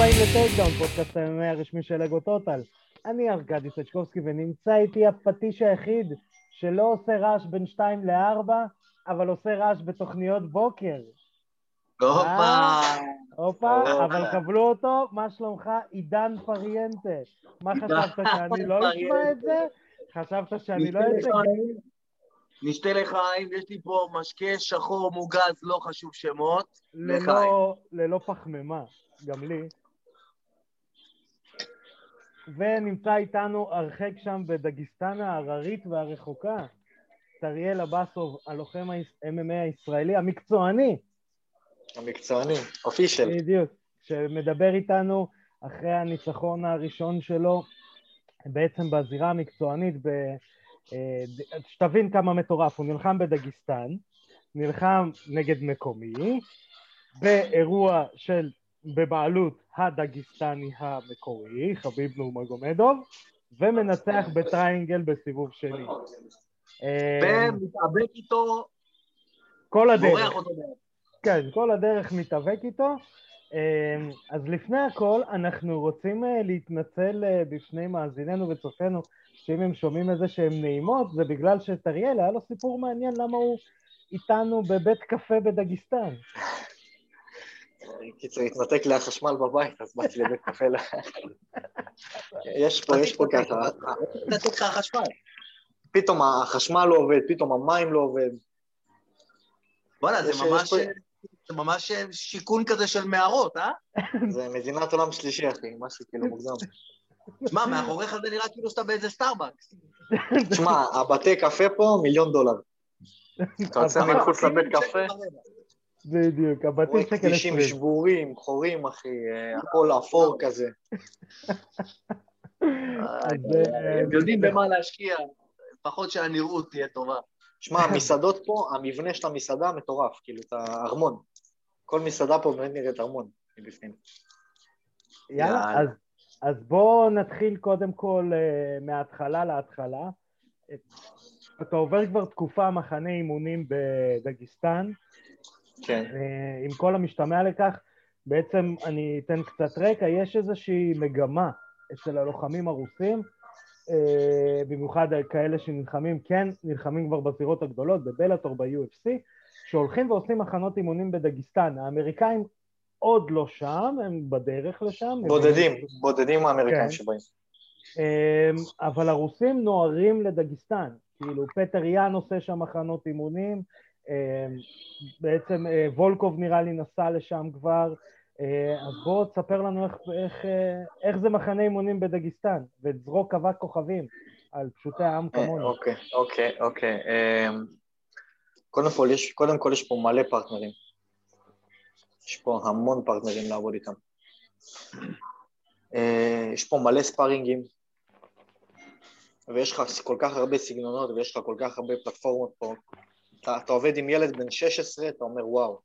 הבאים לטייקדאון, פודקאסט הימי הרשמי של אגו טוטל. אני ארכדי סצ'קובסקי ונמצא איתי הפטיש היחיד שלא עושה רעש בין 2 ל-4, אבל עושה רעש בתוכניות בוקר. הופה. אה, הופה, הופה. אבל קבלו אותו, מה שלומך? עידן פריאנטה. מה חשבת, שאני לא אשמע את זה? חשבת שאני לא אשמע? נשתה לחיים, יש לי פה משקה שחור מוגז, לא חשוב שמות. לחיים. ללא, ללא פחמימה, גם לי. ונמצא איתנו הרחק שם בדגיסטן ההררית והרחוקה, אריאל אבסוב, הלוחם ה-MMA הישראלי, המקצועני, המקצועני, אופישל. בדיוק, שמדבר איתנו אחרי הניצחון הראשון שלו, בעצם בזירה המקצוענית, ב... אה, שתבין כמה מטורף, הוא נלחם בדגיסטן, נלחם נגד מקומי, באירוע של, בבעלות הדגיסטני המקורי, חביב נורמגומדוב, ומנצח בטריינגל בסיבוב שני. אה, ומתאבק איתו, כל הדרך. כן, כל הדרך מתאבק איתו. אמ, אז לפני הכל, אנחנו רוצים אה, להתנצל אה, בפני מאזיננו וצופינו, שאם הם שומעים איזה שהם נעימות, זה בגלל שטריאל, היה לו סיפור מעניין למה הוא איתנו בבית קפה בדגיסטן. קיצור, התנתק לי החשמל בבית, אז באתי לבית קפה. ל- יש פה, יש פה ככה, לתת לך חשמל. פתאום החשמל לא עובד, פתאום המים לא עובד. וואלה, זה ממש... זה ממש שיכון כזה של מערות, אה? זה מדינת עולם שלישי, אחי, משהו כאילו מוגזם. שמע, מאחוריך זה נראה כאילו שאתה באיזה סטארבקס. תשמע, הבתי קפה פה מיליון דולר. אתה יוצא אבל- מחוץ לבית קפה, בדיוק, הבתים שקל כבישים עשרים. שבורים, חורים, אחי, אה, הכל אפור כזה. אז, אה, הם יודעים במה להשקיע, לפחות שהנראות תהיה טובה. שמע, המסעדות פה, המבנה של המסעדה מטורף, כאילו, את הארמון. כל מסעדה פה באמת נראית ארמון מבפנים. יאללה. אז, אז בואו נתחיל קודם כל אה, מההתחלה להתחלה. אה, אתה עובר כבר תקופה מחנה אימונים בדגיסטן, כן. אה, עם כל המשתמע לכך, בעצם אני אתן קצת רקע, יש איזושהי מגמה אצל הלוחמים הרוסים, אה, במיוחד כאלה שנלחמים, כן, נלחמים כבר בזירות הגדולות, בבלאטור, ב-UFC, שהולכים ועושים מחנות אימונים בדגיסטן. האמריקאים עוד לא שם, הם בדרך לשם. הם בודדים, בדרך- בודדים האמריקאים כן. שבאים. אמ, אבל הרוסים נוהרים לדגיסטן, כאילו פטר יאן עושה שם מחנות אימונים, בעצם אה, וולקוב נראה לי נסע לשם כבר, אה, אז בוא תספר לנו איך, איך, אה, איך זה מחנה אימונים בדגיסטן, וזרוק אבק כוכבים על פשוטי העם כמונו. אוקיי, אוקיי, אוקיי. אמ, קודם כל, יש, קודם כל יש פה מלא פרטנרים. יש פה המון פרטנרים לעבוד איתם. יש פה מלא ספארינגים, ויש לך כל כך הרבה סגנונות, ויש לך כל כך הרבה פלטפורמות פה. אתה, אתה עובד עם ילד בן 16, אתה אומר וואו,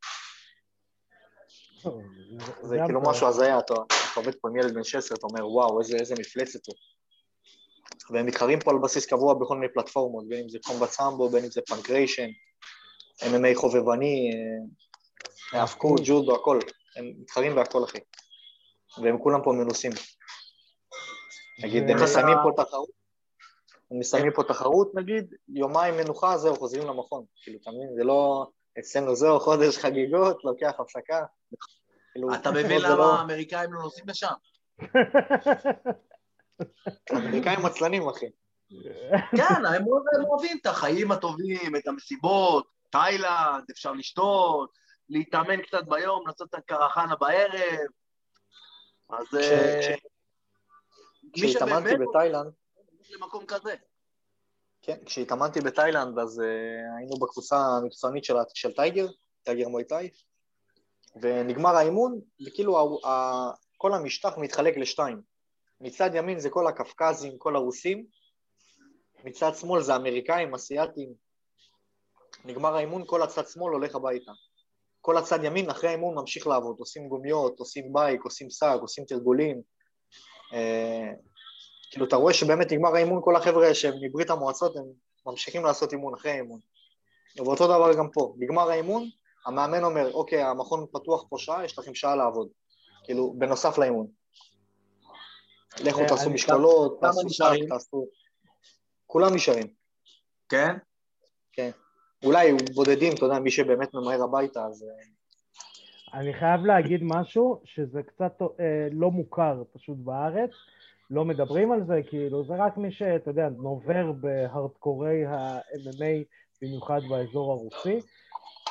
זה כאילו. משהו הזיה, אתה, אתה עובד פה עם ילד בן 16, אתה אומר וואו, איזה, איזה מפלצת הוא. והם מתחרים פה על בסיס קבוע בכל מיני פלטפורמות, בין אם זה קומבט סמבו, בין אם זה פנקריישן, MMA חובבני, אה, האבקות, ג'ודו, הכל. הם מתחרים בהכל, אחי. והם כולם פה מנוסים. נגיד, הם מסיימים פה תחרות, הם מסיימים פה תחרות, נגיד, יומיים מנוחה, זהו, חוזרים למכון. כאילו, אתה מבין? זה לא... אצלנו זהו, חודש חגיגות, לוקח הפסקה. כאילו, אתה מבין זה למה לא- האמריקאים לא נוסעים לשם? האמריקאים עצלנים, אחי. כן, הם אוהבים את החיים הטובים, את המסיבות, תאילנד, אפשר לשתות, להתאמן קצת ביום, לעשות את הקרחנה בערב. אז אה, כשהתאמנתי בתאילנד, למקום כזה. כן, כשהתאמנתי בתאילנד, אז uh, היינו בקבוצה המקצוענית של, של טייגר, טייגר מויטאי, ונגמר האימון, וכאילו ה, ה, כל המשטח מתחלק לשתיים. מצד ימין זה כל הקפקזים, כל הרוסים, מצד שמאל זה אמריקאים, אסייתים. נגמר האימון, כל הצד שמאל הולך הביתה. כל הצד ימין אחרי האימון ממשיך לעבוד, עושים גומיות, עושים bike, עושים סאג, עושים תרגולים. אה, כאילו, אתה רואה שבאמת נגמר האימון, כל החבר'ה שהם מברית המועצות, הם ממשיכים לעשות אימון אחרי האימון. ואותו דבר גם פה, נגמר האימון, המאמן אומר, אוקיי, המכון פתוח פה שעה, יש לכם שעה לעבוד. כאילו, בנוסף לאימון. לכו אה, תעשו משקולות, כמה תעשו? שק, תעשו... כולם נשארים. כן? אולי בודדים, אתה יודע, מי שבאמת ממהר הביתה, אז... אה, אני חייב להגיד משהו שזה קצת אה, לא מוכר פשוט בארץ, לא מדברים על זה, כאילו, זה רק מי שאתה יודע, נובר בהארדקורי ה-MMA, במיוחד באזור הרוסי.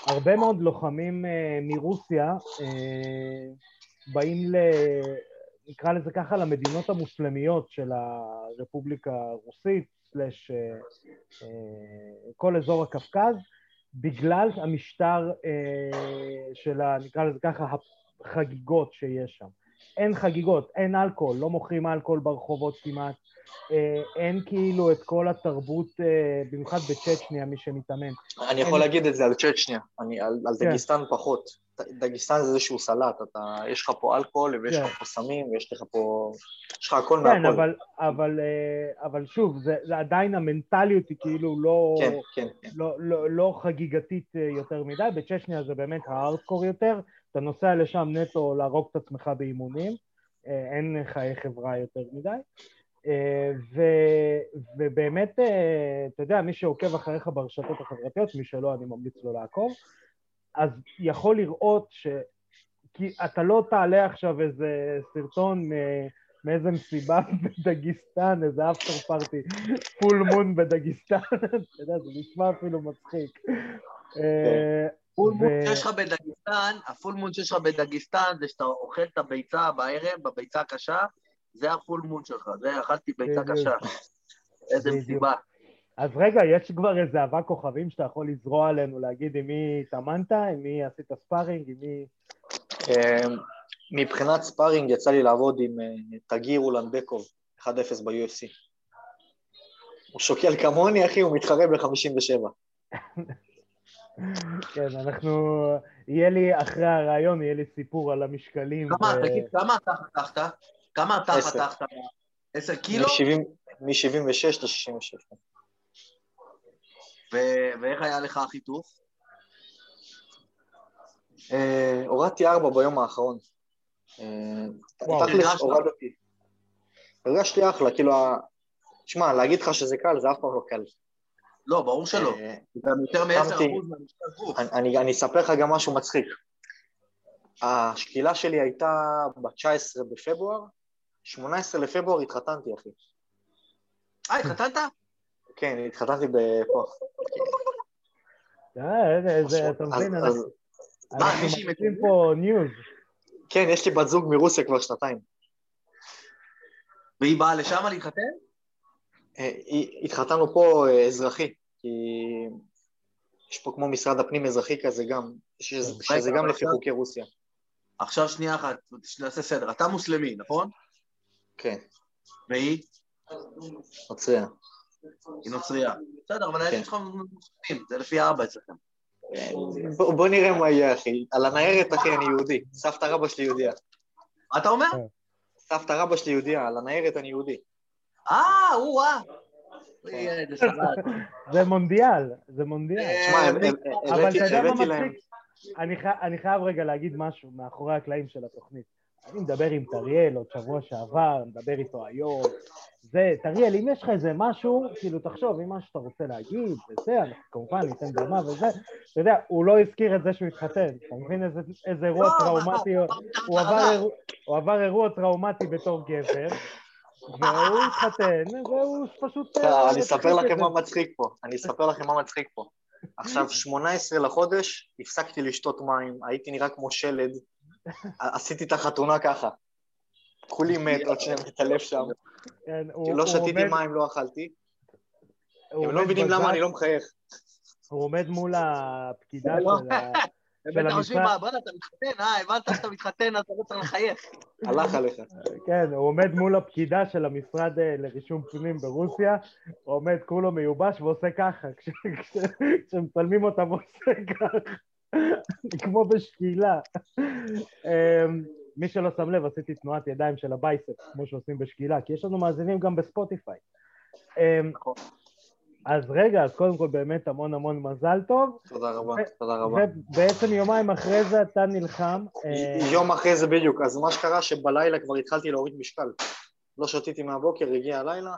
הרבה מאוד לוחמים אה, מרוסיה אה, באים ל... נקרא לזה ככה, למדינות המוסלמיות של הרפובליקה הרוסית, סלש אה, אה, כל אזור הקווקז, בגלל המשטר אה, של, ה, נקרא לזה ככה, החגיגות שיש שם. אין חגיגות, אין אלכוהול, לא מוכרים אלכוהול ברחובות כמעט, אה, אין כאילו את כל התרבות, אה, במיוחד בצ'צ'ניה, מי שמתאמן. אני יכול להגיד את זה על צ'צ'ניה, אני- על כן. דגיסטן פחות. דגיסטן זה איזשהו סלט, אתה, יש לך פה אלכוהול ויש כן. לך פה סמים ויש לך פה, יש לך הכל כן, מהכל. אבל, אבל, אה, אבל שוב, זה, עדיין המנטליות היא כאילו לא, כן, כן, כן. לא, לא, לא חגיגתית יותר מדי, בצ'צ'ניה זה באמת הארדקור יותר, אתה נוסע לשם נטו להרוג את עצמך באימונים, אה, אין חיי חברה יותר מדי. אה, ו, ובאמת, אה, אתה יודע, מי שעוקב אחריך ברשתות החברתיות, מי שלא, אני ממליץ לו לעקוב, אז יכול לראות ש... כי אתה לא תעלה עכשיו איזה סרטון מאיזה מסיבה בדגיסטן, איזה אפטר פארטי, פול מון בדגיסטן, אתה יודע, זה נשמע אפילו מצחיק. full moon ו- שיש לך בדגיסטן, ה full moon שיש לך בדגיסטן זה שאתה אוכל את הביצה בערב, בביצה הקשה, זה ה full moon שלך, זה אכלתי ביצה. קשה. איזה. מסיבה. אז רגע, יש כבר איזה אבק כוכבים שאתה יכול לזרוע עלינו, להגיד עם מי התאמנת, עם מי עשית sparring, עם מי... אה, מבחינת sparring יצא לי לעבוד עם אה, תגיר אולנדקוב, 1-0 ב-UFC. הוא שוקל כמוני, אחי, הוא מתחרה ב-57. כן, אנחנו... יהיה לי, אחרי הרעיון, יהיה לי סיפור על המשקלים. כמה, ו- תגיד, כמה אתה חתכת? כמה אתה. חתכת? עשר קילו? מ-76 ל-66. ו- ואיך היה לך החיתוך? אה, הורדתי ארבע ביום האחרון. אה. תכלס? הורדתי. הרגשתי אחלה, כאילו, תשמע, להגיד לך שזה קל, זה אף פעם לא קל. לא, ברור שלא. אה, גם יותר מ-10% שמתי- מהמשקל גוף. אני- אספר לך גם משהו מצחיק. השקילה שלי הייתה ב-19 בפברואר, 18 לפברואר התחתנתי, אחי. אה, התחתנת? כן, התחתנתי פה. אה, איזה- איזה, אתה מבין, אנחנו מטורף? פה ניוז. כן, יש לי בת זוג מרוסיה כבר שנתיים. והיא באה לשם להתחתן? אה, התחתנו פה אה, אזרחי, כי יש פה כמו משרד הפנים אזרחי כזה גם, שזה גם לפי עכשיו- חוקי רוסיה. עכשיו שנייה אחת, נעשה סדר. אתה מוסלמי, נכון? כן, והיא? נוצריה. היא נוצרייה. בסדר, אבל כן. הילדים שלך מוסלמים, זה לפי האבא אצלכם. בוא בוא נראה מה יהיה, אחי. על הניירת, אחי, אני יהודי. סבתא רבא שלי יהודייה. מה אתה אומר? סבתא רבא שלי יהודייה, על הניירת אני יהודי. אה, או-אה. סלט. זה מונדיאל, זה מונדיאל. אה, אבל הבאתי אתה יודע מה. מצחיק? אני, חי... אני חייב רגע להגיד משהו מאחורי הקלעים של התוכנית. אני מדבר עם טריאל עוד שבוע שעבר, מדבר איתו היום. זה, טריאל, אם יש לך איזה משהו, כאילו, תחשוב, אם משהו שאתה רוצה להגיד, וזה, אני כמובן ניתן במה וזה, אתה יודע, הוא לא הזכיר את זה שהוא התחתן. אתה מבין איזה, אירוע לא, טראומטי, הוא עבר אירוע טראומטי בתור גבר, והוא התחתן, והוא פשוט... אני אה, אספר לכם מה. מצחיק פה. אני אספר לכם מה מצחיק פה. עכשיו, 18 לחודש, הפסקתי לשתות מים, הייתי נראה כמו שלד, עשיתי את החתונה ככה. כולי מת, עוד שניה מתעלף שם. כן, לא שתיתי מים, לא אכלתי. הם לא מבינים למה אני לא מחייך. הוא עומד מול הפקידה לא. של ה... אתה חושב, המשרד. מה, בוא'נה, אתה מתחתן, אה, הבנת שאתה מתחתן, אז אתה לא צריך לחייך. הלך עליך. כן, הוא עומד מול הפקידה של המשרד אה, לרישום פנים ברוסיה, הוא עומד כולו מיובש ועושה ככה, כש- כש- כשמצלמים אותם הוא עושה ככה, כמו בשקילה. אמ, מי שלא שם לב, עשיתי תנועת ידיים של הבייספס, כמו שעושים בשקילה, כי יש לנו מאזינים גם בספוטיפיי. אז רגע, אז קודם כל באמת המון המון מזל טוב. תודה רבה, תודה רבה. ובעצם יומיים אחרי זה אתה נלחם. אה, יום אחרי זה בדיוק, אז מה שקרה שבלילה כבר התחלתי להוריד משקל. לא שתיתי מהבוקר, הגיע הלילה.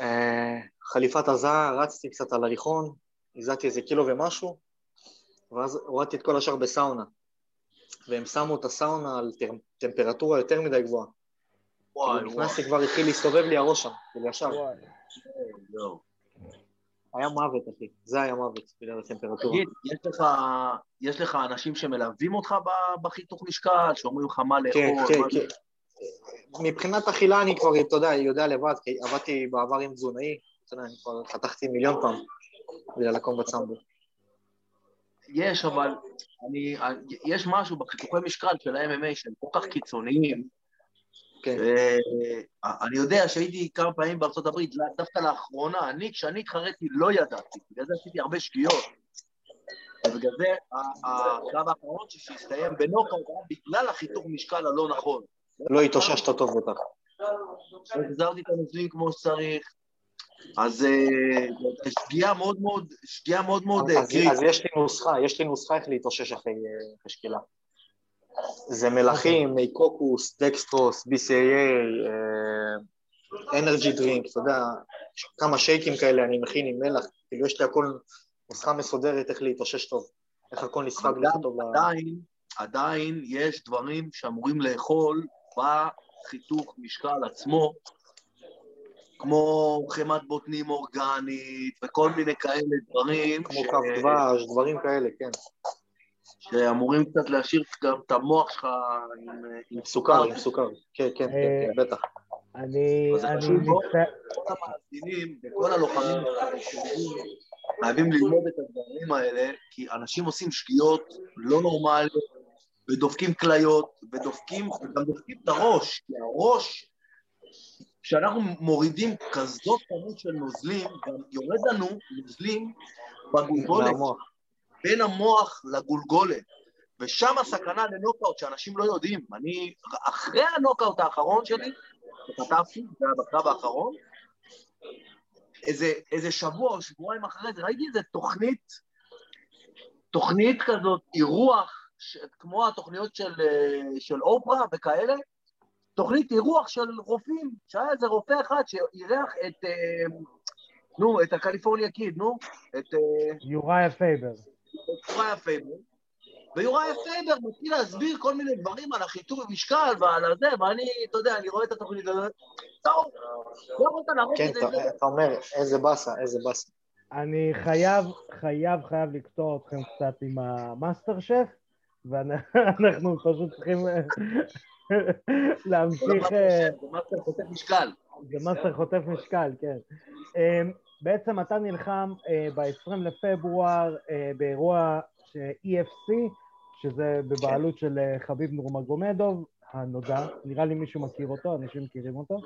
אה, חליפת הזעה, רצתי קצת על הליכון, הזעתי איזה קילו ומשהו, ואז הורדתי את כל השאר בסאונה. והם שמו את הסאונה על טמפרטורה יותר מדי גבוהה. וואי, וואי. נכנסתי כבר, התחיל להסתובב לי הראש שם, כאילו ישר. וואי. היה מוות, אחי. זה היה מוות, בגלל הטמפרטורה. תגיד, יש לך, יש לך אנשים שמלווים אותך בחיתוך משקל, שאומרים לך מה לאכול? כן, כן, כן. מבחינת אכילה אני כבר, אתה יודע, יודע לבד, כי עבדתי בעבר עם תזונאי, אתה יודע, אני כבר חתכתי מיליון פעם בגלל הקומבט סמבו. יש, אבל אני, יש משהו בחיתוכי משקל של ה-MMA שהם כל כך קיצוניים. כן. אה, אני יודע שהייתי כמה פעמים בארצות הברית, דווקא לאחרונה, אני, כשאני התחרתי, לא ידעתי, בגלל זה עשיתי הרבה שגיאות. ובגלל זה הקרב האחרון שהסתיים בנוקאוט בגלל החיתוך משקל הלא נכון. לא התאוששת טוב בטח. החזרתי את הנוזלים כמו שצריך, אז אה, שגיאה מאוד מאוד, שגיאה מאוד מאוד אה, אז, יש לי נוסחה, יש לי נוסחה איך להתאושש אחרי אחרי שקילה. זה מלחים, מי קוקוס, דקסטרוס, BCAA, אנרגי דרינק, אתה יודע, כמה שייקים כאלה אני מכין עם מלח, כאילו יש לי הכל נוסחה מסודרת איך להתאושש טוב, איך הכל נספג לך טוב. עדיין, עדיין יש דברים שאמורים לאכול בחיתוך משקל עצמו, כמו חמת בוטנים אורגנית וכל מיני כאלה דברים כמו ש- קו דבש, דברים כאלה, כן. שאמורים קצת להשאיר גם את המוח שלך עם, עם סוכר, עם סוכר, כן, כן, כן, כן, בטח. אני אז זה אני. מצטער, כל המאזינים וכל הלוחמים חייבים ללמוד את הדברים האלה, כי אנשים עושים שגיאות לא נורמליות, ודופקים כליות, ודופקים, וגם דופקים את הראש, כי הראש, כשאנחנו מורידים כזאת כמות של נוזלים, גם יורד לנו נוזלים בגולגולת, מהמוח. בין המוח לגולגולת. ושם הסכנה לנוקאוט שאנשים לא יודעים. אני, אחרי הנוקאוט האחרון שלי, שכתבתי, זה היה בקרב האחרון, איזה, איזה שבוע או שבועיים אחרי זה, ראיתי איזה תוכנית, תוכנית כזאת, אירוח, ש, כמו התוכניות של, אה, של אופרה וכאלה, תוכנית אירוח של רופאים, שהיה איזה רופא אחד שאירח את, אה, נו, את הקליפורניה קיד, נו, את... אה, יוריה פייבר. את יוריה פייבר, ויוריה פייבר מתחיל להסביר כל מיני דברים על החיתוך במשקל ועל הזה, ואני, אתה יודע, אני רואה את התוכנית הזאת, טוב, לא יכולת להראות כן, את זה, אתה- אתה אומר, איזה באסה, איזה באסה. אני חייב, חייב, חייב לקטוע אתכם קצת עם המאסטר שף, ואנחנו פשוט צריכים אה, להמשיך... אה, זה מאסטר חוטף משקל. זה מאסטר חוטף משקל, כן. בעצם אתה נלחם ב-20 לפברואר אה, באירוע ה- EFC, שזה בבעלות של אה, חביב נורמגומדוב, הנודע, נראה לי מישהו מכיר אותו, אנשים מכירים אותו.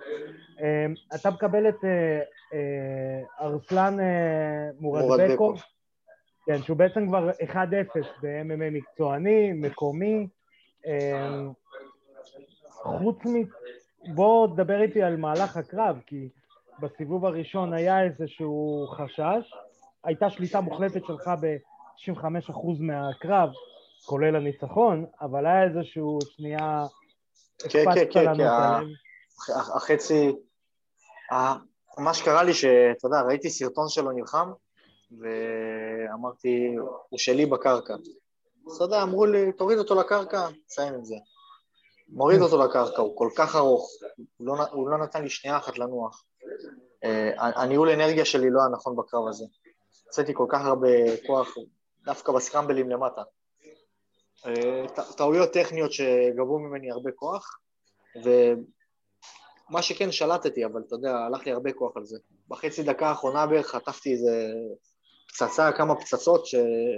אמ, אתה מקבל את אה, אה, ארסלן אה, מורדבקוב. כן, שהוא בעצם כבר 1-0 ב-MMA מקצועני, מקומי. אמ, חוץ מ... בוא תדבר איתי על מהלך הקרב, כי בסיבוב הראשון היה איזשהו חשש, הייתה שליטה מוחלטת שלך ב-95% מהקרב, כולל הניצחון, אבל היה איזשהו שנייה, כן, כן, כן. הח- החצי... מה שקרה לי, שאתה יודע, ראיתי סרטון שלו נלחם, ואמרתי, הוא שלי בקרקע. אז אתה יודע, אמרו לי, תוריד אותו לקרקע, נסיים עם זה. מוריד אותו לקרקע, הוא כל כך ארוך, הוא לא, הוא לא נתן לי שנייה אחת לנוח. אה, הניהול אנרגיה שלי לא היה נכון בקרב הזה. הוצאתי כל כך הרבה כוח, דווקא בסקרמבלים למטה. אה, טעויות טכניות שגבו ממני הרבה כוח, ומה שכן שלטתי, אבל אתה יודע, הלך לי הרבה כוח על זה. בחצי דקה האחרונה בערך חטפתי איזה פצצה, כמה פצצות, ש...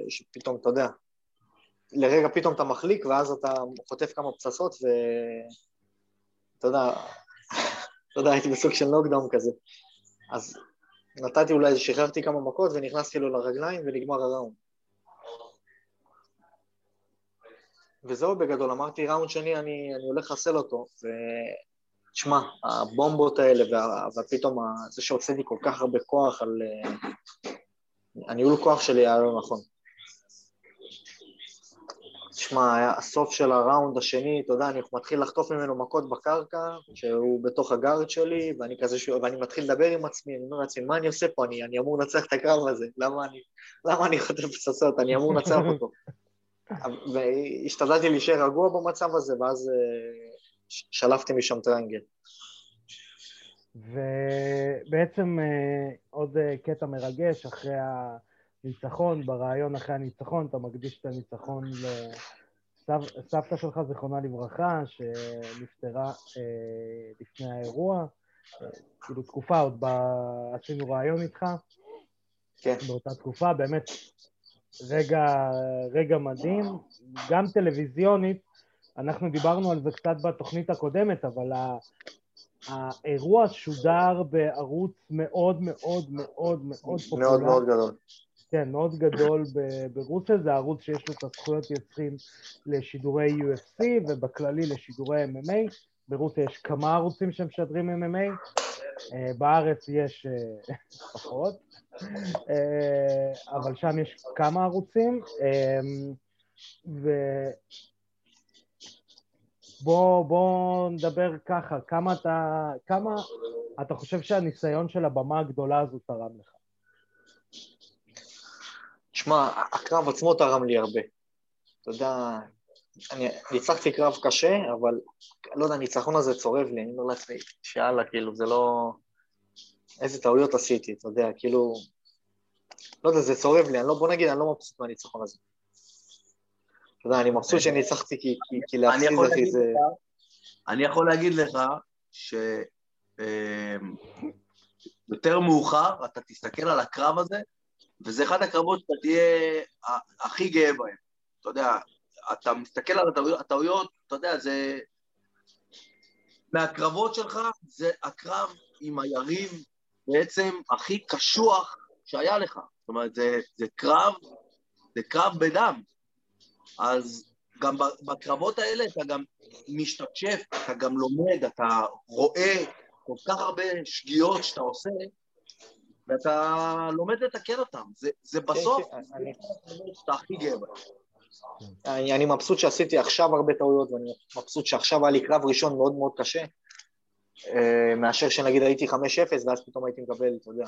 שפתאום, אתה יודע, לרגע פתאום אתה מחליק, ואז אתה חוטף כמה פצצות, ואתה יודע, אתה יודע, הייתי בסוג של נוקדאון כזה. אז נתתי אולי, שחררתי כמה מכות ונכנסתי לו לרגליים ונגמר הראונד. וזהו בגדול, אמרתי ראונד שני אני, אני הולך לחסל אותו, תשמע, הבומבות האלה, וה- ופתאום זה שהוצאתי כל כך הרבה כוח על... אה, הניהול כוח שלי היה לא נכון. תשמע, היה הסוף של הראונד השני, אתה יודע, אני מתחיל לחטוף ממנו מכות בקרקע, שהוא בתוך הגארד שלי, ואני כזה, ש... ואני מתחיל לדבר עם עצמי, אני אומר לעצמי, מה אני עושה פה? אני, אני אמור לנצח את הקרב הזה, למה אני, למה אני חוטף פצצות? אני אמור לנצח אותו. והשתדלתי להישאר רגוע במצב הזה, ואז אה, שלפתי משם triangle. ובעצם אה, עוד אה, קטע מרגש אחרי הניצחון, בריאיון אחרי הניצחון, אתה מקדיש את הניצחון לסבתא שלך, זיכרונה לברכה, שנפטרה אה, לפני האירוע. אה, כאילו תקופה, עוד ב... עשינו ראיון איתך כן, באותה תקופה, באמת רגע, רגע מדהים, גם טלוויזיונית, אנחנו דיברנו על זה קצת בתוכנית הקודמת, אבל ה- האירוע שודר בערוץ מאוד מאוד מאוד מאוד פופולרי. מאוד מאוד גדול. כן, מאוד גדול ברוסיה, זה ערוץ שיש לו את הזכויות יוצרים לשידורי UFC ובכללי לשידורי MMA. ברוסיה יש כמה ערוצים שמשדרים MMA, אה, בארץ יש אה, פחות, אה, אבל שם יש כמה ערוצים. ו... בוא, בוא נדבר ככה, כמה אתה, כמה אתה חושב שהניסיון של הבמה הגדולה הזו תרם לך? תשמע, הקרב עצמו תרם לי הרבה. אתה יודע, אני ניצחתי קרב קשה, אבל לא יודע, הניצחון הזה צורב לי, אני אומר לעצמי, שאללה, כאילו, זה לא... איזה טעויות עשיתי, אתה יודע, כאילו... לא יודע, זה צורב לי, אני לא, בוא נגיד, אני לא מבסוט מהניצחון הזה. אתה יודע, אני מבסוט שניצחתי כי, כי, כי להפסיד אחי להגיד זה... לך, אני יכול להגיד לך שיותר מאוחר אתה תסתכל על הקרב הזה, וזה אחד הקרבות שאתה תהיה הכי גאה בהם. אתה יודע, אתה מסתכל על הטעויות, אתה יודע, זה... מהקרבות שלך, זה הקרב עם היריב בעצם הכי קשוח שהיה לך. זאת אומרת, זה, זה קרב, זה קרב בדם. אז גם בקרבות האלה אתה גם משתפשף, אתה גם לומד, אתה רואה כל כך הרבה שגיאות שאתה עושה, ואתה לומד לתקן אותן. זה, זה בסוף, כן, שאתה הכי גאה בהם. אני, אני מבסוט שעשיתי עכשיו הרבה טעויות, ואני מבסוט שעכשיו היה לי קרב ראשון מאוד מאוד קשה, אה, מאשר שנגיד הייתי 5-0, ואז פתאום הייתי מקבל, אתה יודע.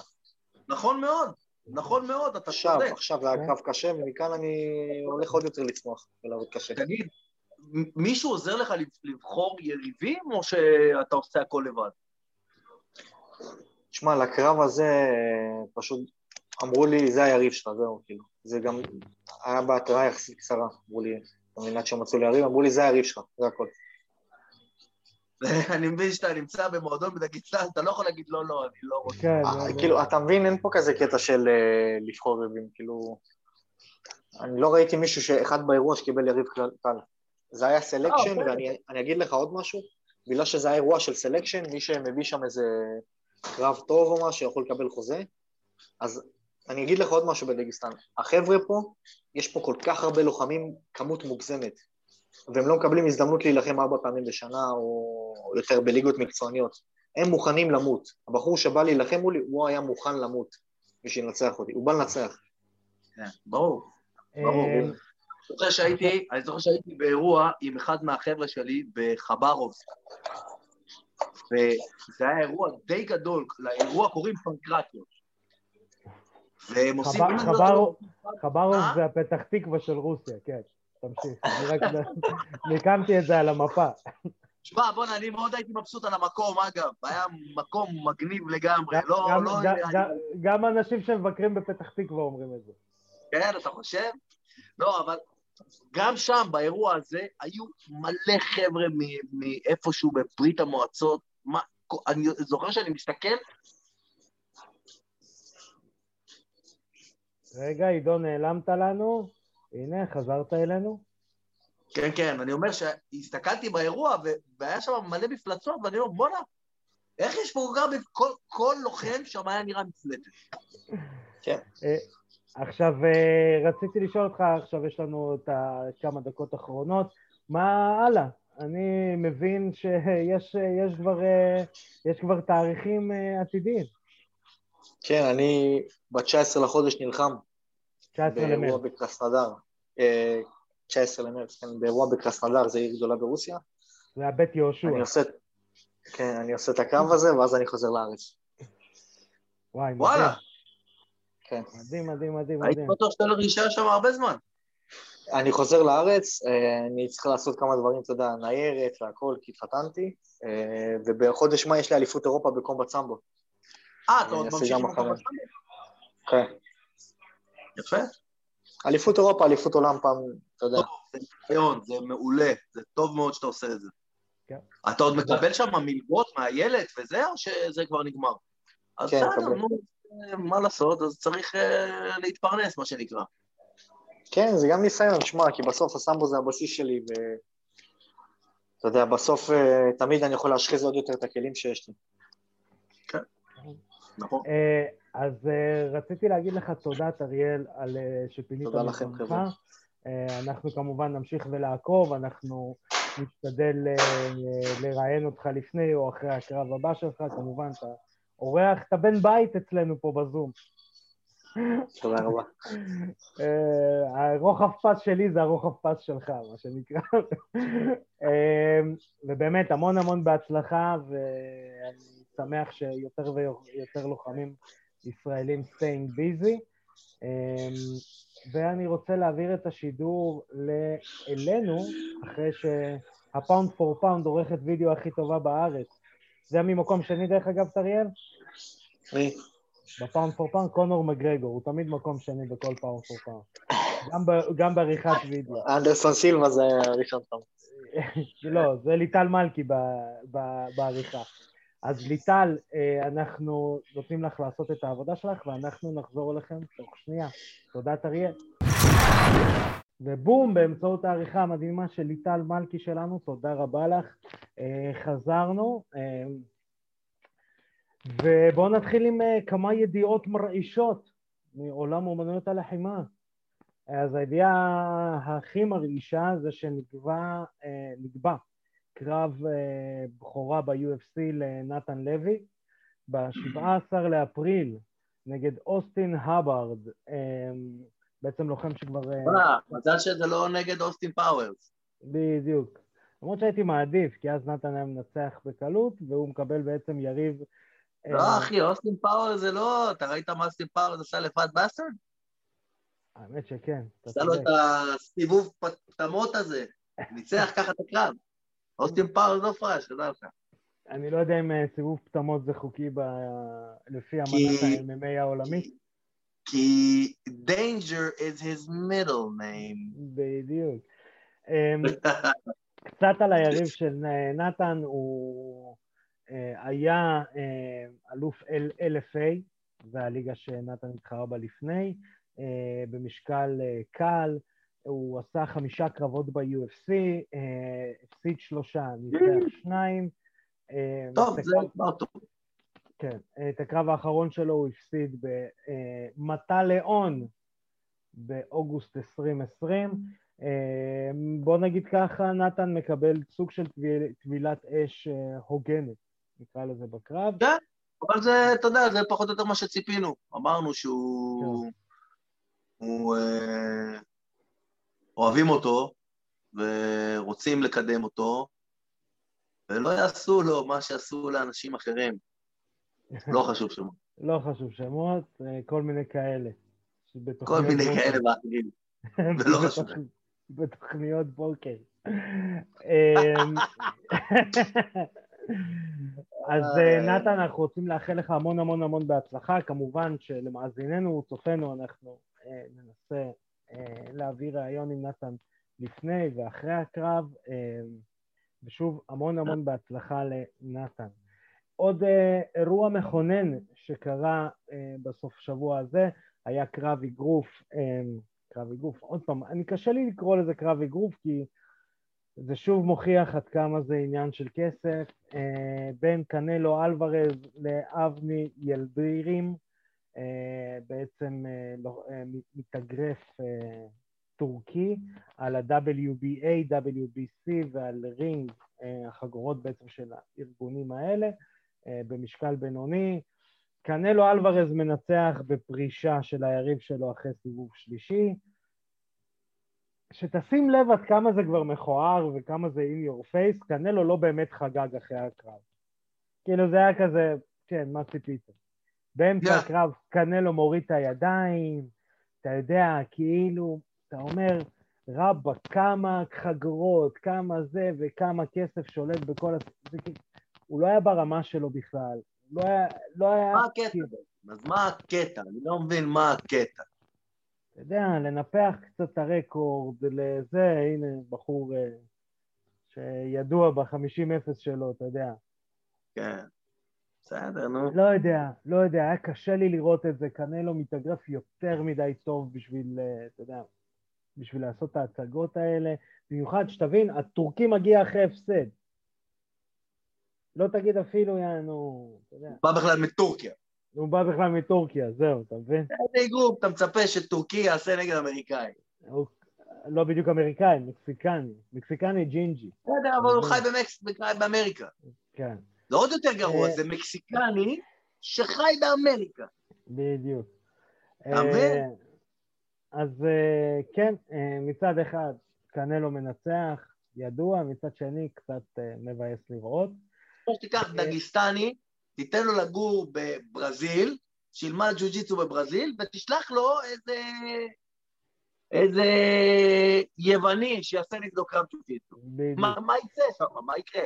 נכון מאוד, נכון מאוד, אתה עכשיו, צודק. עכשיו היה קרב קשה, ומכאן אני הולך עוד יותר לצמוח ולעבוד קשה. תגיד, מישהו עוזר לך לב- לבחור יריבים, או שאתה עושה הכל לבד? תשמע, לקרב הזה פשוט אמרו לי, זה היריב שלך, זהו, כאילו. זה גם היה בהתראה יחסית קצרה, אמרו לי, על מנת שהם מצאו לי יריב, אמרו לי, זה היריב שלך, זה הכל. אני מבין שאתה נמצא במועדון בדגיסטן, אתה לא יכול להגיד לא, לא, אני לא רוצה. כן, אה, זה- זה- כאילו, אתה מבין, אין פה כזה קטע של אה, לבחור יריבים, כאילו... אני לא ראיתי מישהו שאחד באירוע שקיבל יריב קל. זה היה selection, אה, ואני אני אגיד לך עוד משהו, בגלל שזה היה אירוע של סלקשן, מי שמביא שם איזה קרב טוב או משהו יכול לקבל חוזה, אז אני אגיד לך עוד משהו בדגיסטן. החבר'ה פה, יש פה כל כך הרבה לוחמים, כמות מוגזמת, והם לא מקבלים הזדמנות להילחם ארבע פעמים בשנה, או יותר בליגות מקצועניות. הם מוכנים למות. הבחור שבא להילחם מולי, הוא היה מוכן למות בשביל לנצח אותי. הוא בא לנצח. כן, ברור. ברור. אה, אני זוכר שהייתי, אני זוכר שהייתי באירוע עם אחד מהחבר'ה שלי בחברובסק. וזה היה אירוע די גדול, לאירוע קוראים פנקרטיות. והם עושים... חבר- חברוב אה? זה הפתח תקווה של רוסיה, כן, תמשיך. אני רק מיקמתי את זה על המפה. שמע, בוא'נה, אני מאוד הייתי מבסוט על המקום, אגב. היה מקום מגניב לגמרי. לא, לא... גם אנשים שמבקרים בפתח תקווה אומרים את זה. כן, אתה חושב? לא, אבל גם שם, באירוע הזה, היו מלא חבר'ה מ- מאיפשהו בברית המועצות. מה, אני זוכר שאני מסתכל, רגע, עידו, נעלמת לנו. הנה, חזרת אלינו. כן, כן, אני אומר שהסתכלתי באירוע, ו- והיה שם מלא מפלצות, ואני אומר, בואנה, איך יש פה כך... כל, כל לוחם שם היה נראה מפלצת. אה, עכשיו, אה, רציתי לשאול אותך, עכשיו יש לנו את הכמה דקות האחרונות, מה הלאה? אני מבין שיש יש כבר, אה, יש כבר תאריכים אה, עתידיים. כן, אני ב-19 לחודש נלחם. 19 למרץ. באירוע בקרסנדר. אה, 19 למרץ, כן, באירוע בקרסנדר, זו עיר גדולה ברוסיה. זה הבית יהושע. אני עושה, כן, אני עושה את הקרב הזה, ואז אני חוזר לארץ. וואי. וואלה, כן. מדהים, מדהים, מדהים, הייתי. בטוח שאתה לא להישאר שם הרבה זמן. אני חוזר לארץ, אה, אני צריך לעשות כמה דברים, אתה יודע, ניירת והכל, כי התחתנתי, אה, ובחודש מאי יש לי אליפות אירופה בקומבט סמבו. אה, אתה עוד ממשיך עם אחרי. הקומבט כן. יפה. אליפות אירופה, אליפות עולם פעם, אתה יודע. זה ניסיון, זה מעולה, זה טוב מאוד שאתה עושה את זה. כן. אתה עוד מקבל שם מלגות מהילד וזה, או שזה כבר נגמר? כן, מקבל. מה לעשות, אז צריך אה, להתפרנס, מה שנקרא. כן, זה גם ניסיון, שמע, כי בסוף הסמבו זה הבסיס שלי, ואתה יודע, בסוף אה, תמיד אני יכול להשחיז עוד יותר את הכלים שיש לי. נכון. אה, אז רציתי להגיד לך תודה, אריאל, על שפינית תודה לכם. חבר'ה. אנחנו כמובן נמשיך ולעקוב, אנחנו נשתדל לראיין אותך לפני או אחרי הקרב הבא שלך, כמובן אתה אורח, אתה בן בית אצלנו פה בזום. תודה רבה. אה, הרוחב פס שלי זה הרוחב פס שלך, מה שנקרא. אה, ובאמת, המון המון בהצלחה, ואני שמח שיותר ויותר לוחמים ישראלים staying busy. אה, ואני רוצה להעביר את השידור אלינו, אחרי שה pound for pound עורכת וידאו הכי טובה בארץ. זה ממקום שני, דרך אגב, טריאל? מי? ב pound for pound, קונור מגרגור, הוא תמיד מקום שני בכל pound for pound. גם, ב, גם בעריכת וידאו. אנדרסון סילבה זה הראשון שם. לא, זה ליטל מלכי ב, ב, בעריכה. אז ליטל, אה, אנחנו נותנים לך לעשות את העבודה שלך, ואנחנו נחזור אליכם תוך שנייה. תודה, אריאל. ובום, באמצעות העריכה המדהימה של ליטל מלכי שלנו, תודה רבה לך. אה, חזרנו, אה, ובואו נתחיל עם אה, כמה ידיעות מרעישות מעולם אומנויות הלחימה. אז הידיעה הכי מרעישה זה שנקבע נקבע קרב בכורה ב-UFC לנתן לוי ב-17 לאפריל נגד אוסטין הברד, בעצם לוחם שכבר... אה, וואלה, מזל שזה לא נגד אוסטין פאוורס. בדיוק. למרות שהייתי מעדיף, כי אז נתן היה מנצח בקלות, והוא מקבל בעצם יריב... אה, לא, אחי, אוסטין פאוורס זה לא... אתה ראית מה אוסטין פאוורס עשה ל Fat Bastard? האמת שכן, עשה לו. את הסיבוב פטמות הזה. ניצח ככה את הקרב. אוסטין פאוורס לא פרש, תדע לך. אני לא יודע אם אה, סיבוב פטמות זה חוקי ב- לפי כי- אמנת ה-MMA העולמית. כי danger is his middle name. בדיוק. אמ, קצת על היריב של נתן, הוא אה, היה אה, אלוף LFA, זו הליגה שנתן התחרה בה לפני, אה, במשקל קל, הוא עשה חמישה קרבות ב-UFC, הפסיד שלושה, ניצח שניים. אה, טוב, זה כבר טוב. כן, את הקרב האחרון שלו הוא הפסיד במטה לאון באוגוסט 2020. אה, בוא נגיד ככה, נתן מקבל סוג של טביל- טבילת אש אה, הוגנת, נקרא לזה בקרב. אבל זה, אתה יודע, זה פחות או יותר מה שציפינו. אמרנו שהוא... הוא... אה, אוהבים אותו, ורוצים לקדם אותו, ולא יעשו לו מה שעשו לאנשים אחרים. לא חשוב שם. לא חשוב שמות, אה, כל מיני כאלה. כל מיני. כאלה ואחרים. ולא חשוב. בתוכ- בתוכניות בוקר. אמ, אז אה, נתן, אנחנו רוצים לאחל לך המון המון המון בהצלחה. כמובן שלמאזיננו וצופינו אנחנו אה, ננסה אה, להעביר ראיון עם נתן לפני ואחרי הקרב, אה, ושוב, המון המון בהצלחה לנתן. עוד אה, אירוע מכונן שקרה אה, בסוף שבוע הזה היה קרב אגרוף, אה, קרב אגרוף, עוד פעם, אני קשה לי לקרוא לזה קרב אגרוף כי זה שוב מוכיח עד כמה זה עניין של כסף, בין קנלו אלוורז לאבני ילבירים, אה, בעצם לא- מתאגרף טורקי. על ה-WBA, WBC ועל רינג, החגורות בעצם של הארגונים האלה, במשקל בינוני. קנלו אלוורז מנצח בפרישה של היריב שלו אחרי סיבוב שלישי. שתשים לב עד כמה זה כבר מכוער וכמה זה in your face, קנלו לא באמת חגג אחרי הקרב. כאילו זה היה כזה, כן, מה ציפית? באמצע yeah. הקרב קנלו מוריד את הידיים, אתה יודע, כאילו, אתה אומר, רבא, כמה חגרות, כמה זה וכמה כסף שולט בכל הס... זה כאילו, הוא לא היה ברמה שלו בכלל. לא היה... לא היה... מה הקטע? אז מה הקטע? אני לא מבין מה הקטע. אתה יודע, לנפח קצת את הרקורד, לזה, הנה, בחור אה, שידוע ב-50-0 שלו, אתה יודע. כן. בסדר, נו. לא יודע, לא יודע, היה קשה לי לראות את זה. קנלו מתאגרף יותר מדי טוב בשביל, אה, אתה יודע, בשביל לעשות את ההצגות האלה. במיוחד שתבין, הטורקי מגיע אחרי הפסד. לא תגיד אפילו, יענו, אתה יודע. בא בכלל מטורקיה. הוא בא בכלל מטורקיה, זהו, אתה מבין? איזה גרוע, אתה מצפה שטורקי יעשה נגד אמריקאי. הוא לא בדיוק אמריקאי, מקסיקני. מקסיקני ג'ינג'י. בסדר, אבל הוא חי באמריקה. כן. זה עוד יותר גרוע, אה, זה מקסיקני שחי באמריקה. בדיוק. אתה מבין? אה, אז אה, כן, מצד אחד קנלו מנצח, ידוע, מצד שני קצת מבאס לראות. כמו שתיקח דגיסטני, תיתן לו לגור בברזיל, שילמד ג'ו-ג'יצו בברזיל, ותשלח לו איזה, איזה יווני שיעשה נגדו קרב ג'ו-ג'יצו. מה, מה יצא שם? מה יקרה?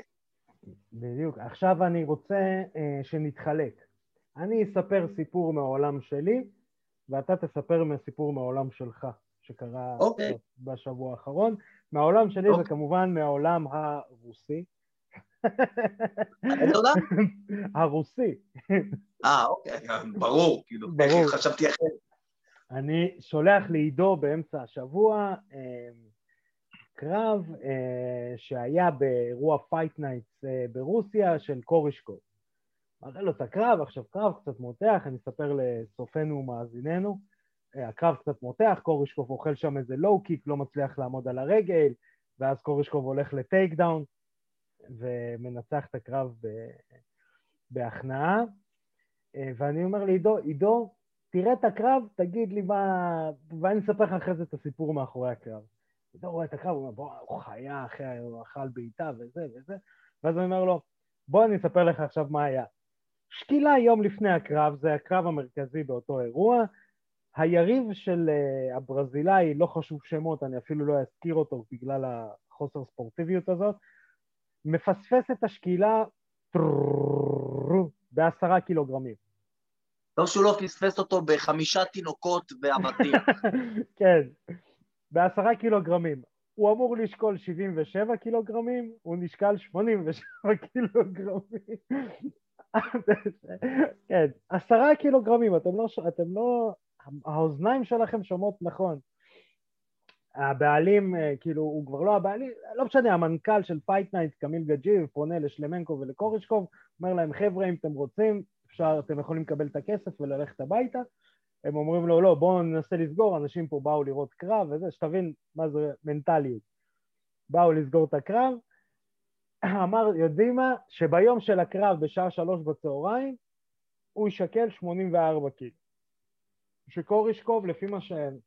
בדיוק. עכשיו אני רוצה uh, שנתחלק. אני אספר סיפור מהעולם שלי, ואתה תספר מהסיפור מהעולם שלך, שקרה okay. אוקיי. בשבוע האחרון. מהעולם שלי okay. זה אוקיי. כמובן מהעולם הרוסי. הרוסי. אה, אוקיי, ברור, כאילו, ברור. חשבתי אחרת. אני שולח לעידו באמצע השבוע, אה, קרב אה, שהיה באירוע פייט נייטס אה, ברוסיה של קורישקוב. מראה לו את הקרב, עכשיו קרב קצת מותח, אני אספר לצופינו ומאזיננו. הקרב קצת מותח, קורישקוב אוכל שם איזה low kick, לא מצליח לעמוד על הרגל, ואז קורישקוב הולך ל takedown ומנצח את הקרב ב... בהכנעה. אה, ואני אומר לעידו, עידו, תראה את הקרב, תגיד לי מה... ואני אספר לך אחרי זה את הסיפור מאחורי הקרב. פתאום רואה את הקרב, הוא אומר, בוא, הוא חי אחרי, הוא אכל בעיטה וזה וזה, ואז אני אומר לו, בוא אני אספר לך עכשיו מה היה. שקילה יום לפני הקרב, זה הקרב המרכזי באותו אירוע, היריב של uh, הברזילאי, לא חשוב שמות, אני אפילו לא אזכיר אותו בגלל החוסר ספורטיביות הזאת, מפספס את השקילה בעשרה קילוגרמים. לא שהוא לא פספס אותו בחמישה תינוקות ועבדים. כן, בעשרה קילוגרמים. הוא אמור לשקול 77 קילוגרמים, הוא נשקל 87 קילוגרמים. כן, עשרה קילוגרמים, אתם לא, אתם לא, האוזניים שלכם שומעות נכון. הבעלים, אה, כאילו, הוא כבר לא הבעלים, לא משנה, המנכ"ל של פייט נייטס, קמיל גג'יב, פונה לשלמנקו ולקורישקוב, אומר להם, חבר'ה, אם אתם רוצים, אפשר, אתם יכולים לקבל את הכסף וללכת הביתה. הם אומרים לו, לא, בואו ננסה לסגור, אנשים פה באו לראות קרב וזה, שתבין מה זה מנטליות. באו לסגור את הקרב, אמר, יודעים מה? שביום של הקרב בשעה שלוש בצהריים, הוא יישקל 84 קילו. שקורישקוב, לפי מה שהם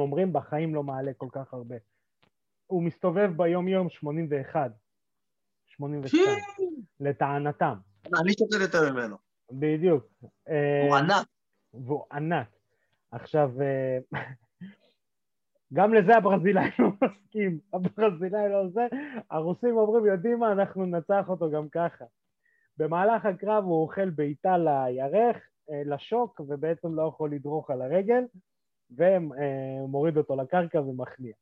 אומרים, בחיים לא מעלה כל כך הרבה. הוא מסתובב ביום-יום 81, 82, לטענתם. אני שוקל יותר ממנו. בדיוק. הוא ענק. והוא ענק. עכשיו, אה, גם לזה הברזילאי לא מסכים, הברזילאי לא זה, הרוסים אומרים, יודעים מה, אנחנו ננצח אותו גם ככה. במהלך הקרב הוא אוכל בעיטה לירך, אה, לשוק, ובעצם לא יכול לדרוך על הרגל, ומוריד אותו לקרקע ומכניע.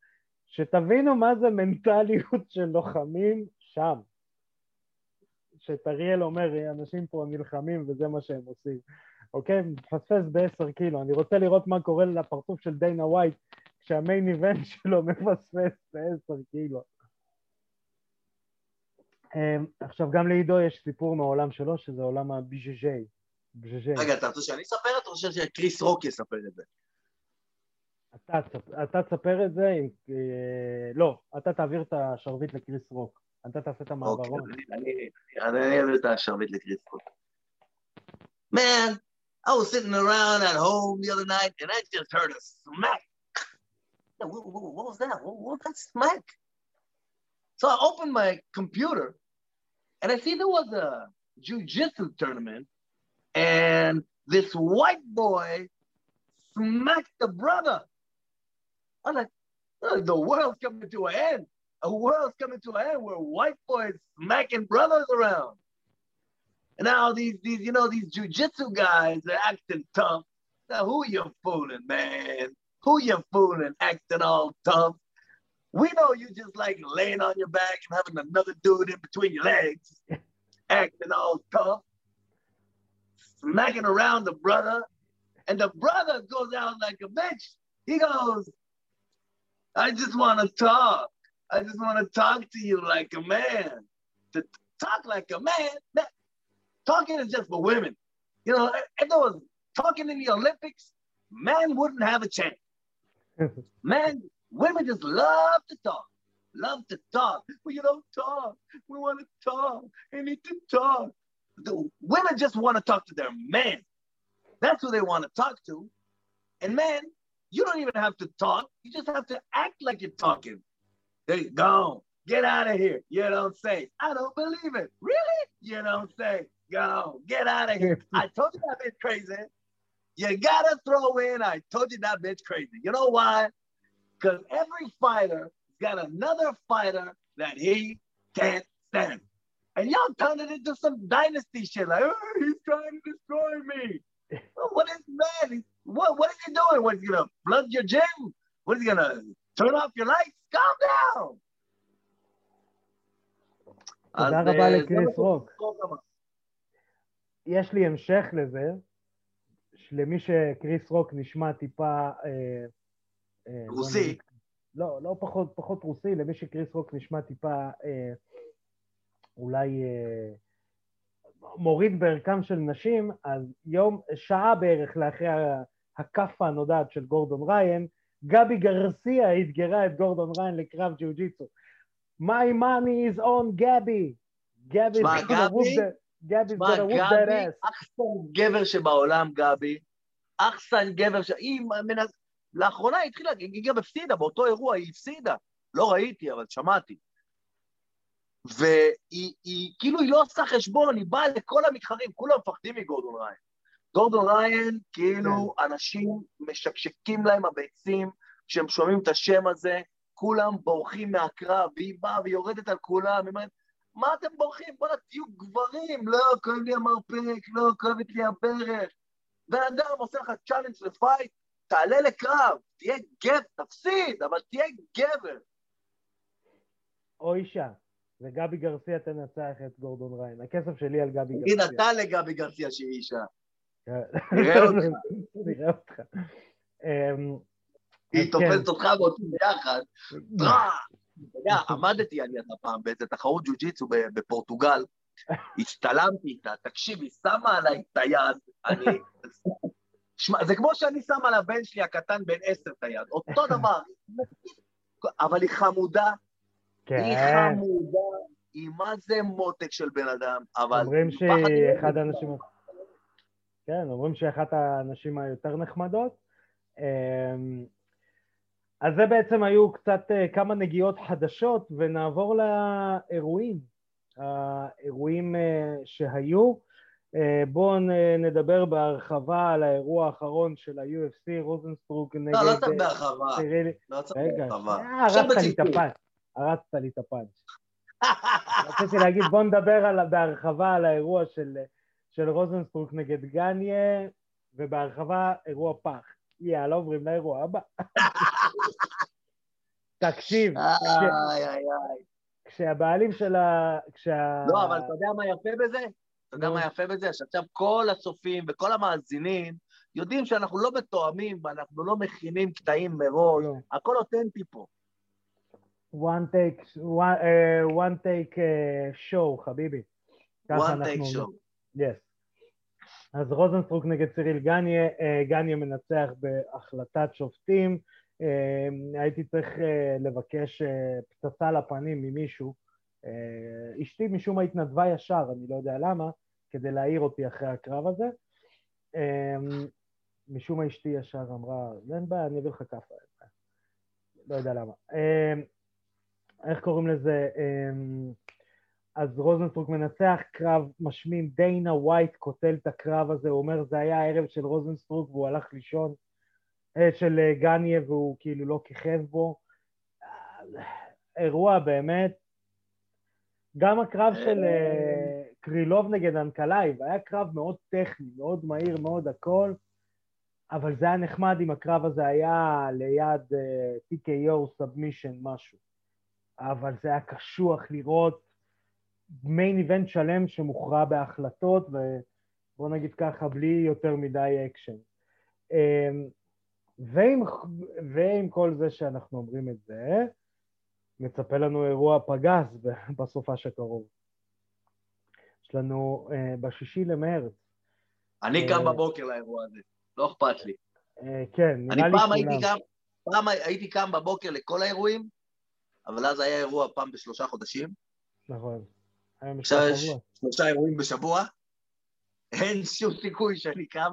שתבינו מה זה מנטליות של לוחמים שם. שטריאל אומר, אנשים פה נלחמים וזה מה שהם עושים. אוקיי? מפספס בעשר קילו. אני רוצה לראות מה קורה לפרצוף של דיינה ווייט כשה main event שלו מפספס בעשר קילו. אמ, עכשיו, גם לעידו יש סיפור מהעולם שלו, שזה עולם ה BJJ. רגע, אתה רוצה שאני אספר? אתה חושב שקריס רוק יספר את זה? אתה, תספ- אתה תספר את זה עם... אה, לא, אתה תעביר את השרביט לקריס רוק. אתה תעשה את אוקיי, המעברון. אני- אני- אני אני אעביר את השרביט לקריס פול. Man, I was sitting around at home the other night and I just heard a smack. Yeah, What, what- what was that? What, what was that smack? So I opened my computer and I see there was a jujitsu tournament and this white boy smacked the brother. I'm like, "Oh, the world's coming to an end. A world's coming to an end where white boys smacking brothers around. And now these, these, you know, these jujitsu guys are acting tough. Now who you fooling, man? Who you fooling, acting all tough? We know you just like laying on your back and having another dude in between your legs, acting all tough, smacking around the brother, and the brother goes out like a bitch. He goes, I just want to talk. I just want to talk to you like a man. To talk like a man, that, talking is just for women. You know, if there was talking in the Olympics, men wouldn't have a chance. Men, women just love to talk. Love to talk. Well, you don't talk. We want to talk. They need to talk. The women just want to talk to their men. That's who they want to talk to. And men, you don't even have to talk. You just have to act like you're talking. There you go. Get out of here. You don't say. I don't believe it. Really? You don't say. Go. Get out of here. I told you that bitch crazy. You gotta throw in. I told you that bitch crazy. You know why? Because every fighter got another fighter that he can't stand. And y'all turned it into some dynasty shit. Like, oh, he's trying to destroy me. Well, what is man? He- What what is he doing? What is he gonna flood your gym? What is he gonna turn off your lights? Calm down. תודה רבה אה, לקריס רוק. יש לי המשך לזה, למי שקריס רוק נשמע טיפה... אה, אה, בוא רוסי. לא, לא פחות, פחות רוסי, למי שקריס רוק נשמע טיפה אה, אולי אה, מוריד בערכם של נשים, אז יום, שעה בערך לאחרי הכאפה הנודעת של גורדון ריין, גבי גרסיה אתגרה את גורדון ריין לקרב ג'יו-ג'יצו. My money is on גבי. גבי whoop גבי- the- גבי. אחסן גבר שבעולם, גבי. אחסן גבר ש... היא מנס... לאחרונה היא התחילה, היא גם הפסידה, באותו אירוע היא הפסידה. לא ראיתי, אבל שמעתי. והיא היא, כאילו היא לא עושה חשבון, היא באה לכל המתחרים, כולם מפחדים מגורדון ריין. גורדון ריין, כאילו אנשים משקשקים להם הביצים כשהם שומעים את השם הזה, כולם בורחים מהקרב, והיא באה ויורדת על כולם, היא אומרת, מה אתם בורחים? בוא'נה, תהיו גברים, לא, כואב לי המרפק, לא, כואבת לי הברך. בן אדם עושה לך challenge ל fight, תעלה לקרב, תהיה גבר, תפסיד, אבל תהיה גבר. או אישה. וגבי גרסיה תנצח את גורדון ריין. הכסף שלי על גבי תגיד גרסיה. אתה לגבי גרסיה שהיא אישה. נראה אותך. נראה אותך. אמ, היא תופסת כן. אותך ואותי ביחד. טרח! אתה יודע, עמדתי על ידה פעם באיזה תחרות ג'ו-ג'יצו בפורטוגל, הצטלמתי איתה, תקשיב, היא שמה עליי את היד, אני... שמע, זה כמו שאני שם על הבן שלי הקטן בן עשר את היד, אותו דבר, אבל היא חמודה, היא כן. חמודה, היא מה זה מותק של בן אדם, אבל... אומרים שהיא. אחד האנשים... כן, אומרים שהיא אחת הנשים היותר נחמדות. אמ, אז זה בעצם היו קצת אה, כמה נגיעות חדשות, ונעבור לאירועים. האירועים אה, שהיו. אה, בואו נדבר בהרחבה על האירוע האחרון של ה-UFC, רוזנסטרוק נגד... לא, לא צריך בהרחבה, סיריל- לא צריך רגע, בהרחבה. הרסת לי את. הפאנץ'. הרסת לי את הפאנץ'. רציתי להגיד, בוא נדבר בהרחבה על האירוע של, של רוזנסטרוק נגד גאנה, ובהרחבה אירוע פח. יאללה, עוברים לאירוע הבא. תקשיב. כשהבעלים של ה... כשה... לא, אבל אתה יודע מה יפה בזה? אתה יודע. מה יפה בזה? שעכשיו כל הצופים וכל המאזינים יודעים שאנחנו לא מתואמים ואנחנו לא מכינים קטעים מראש. הכל אותנטי פה. one take, one, uh, one take uh, show, חביבי. one take אומרים. show. Yes. אז רוזנסטרוק נגד ציריל גניה, אה, גניה מנצח בהחלטת שופטים, אה, הייתי צריך אה, לבקש פצצה לפנים ממישהו. אשתי משום מה התנדבה ישר, אני לא יודע למה, כדי להעיר אותי אחרי הקרב הזה. משום מה אשתי ישר אמרה, אין בעיה, אני אביא לך כאפה. לא יודע למה. איך קוראים לזה? אז רוזנסטרוק מנצח, קרב משמים, דיינה ווייט קוטל את הקרב הזה, הוא אומר זה היה הערב של רוזנסטרוק והוא הלך לישון, אה, של אה, גאנה והוא כאילו לא כיכב בו. אירוע באמת, גם הקרב של אה, קרילוב נגד אנקלייב היה קרב מאוד טכני, מאוד מהיר, מאוד הכל, אבל זה היה נחמד אם הקרב הזה היה ליד TKO submission משהו. אבל זה היה קשוח לראות main event שלם שמוכרע בהחלטות, ובוא נגיד ככה, בלי יותר מדי אקשן. אמ, ועם, ועם כל זה שאנחנו אומרים את זה, מצפה לנו אירוע פגז בסופש הקרוב. יש לנו uh, בשישי למרץ. אני אה, קם בבוקר לאירוע הזה, לא אכפת לי. Uh, כן, אני נראה לי פעם הייתי כולם. קם, פעם הייתי קם בבוקר לכל האירועים, אבל אז היה אירוע פעם בשלושה חודשים. נכון. עכשיו יש. שלושה אירועים בשבוע, אין שום סיכוי שאני קם.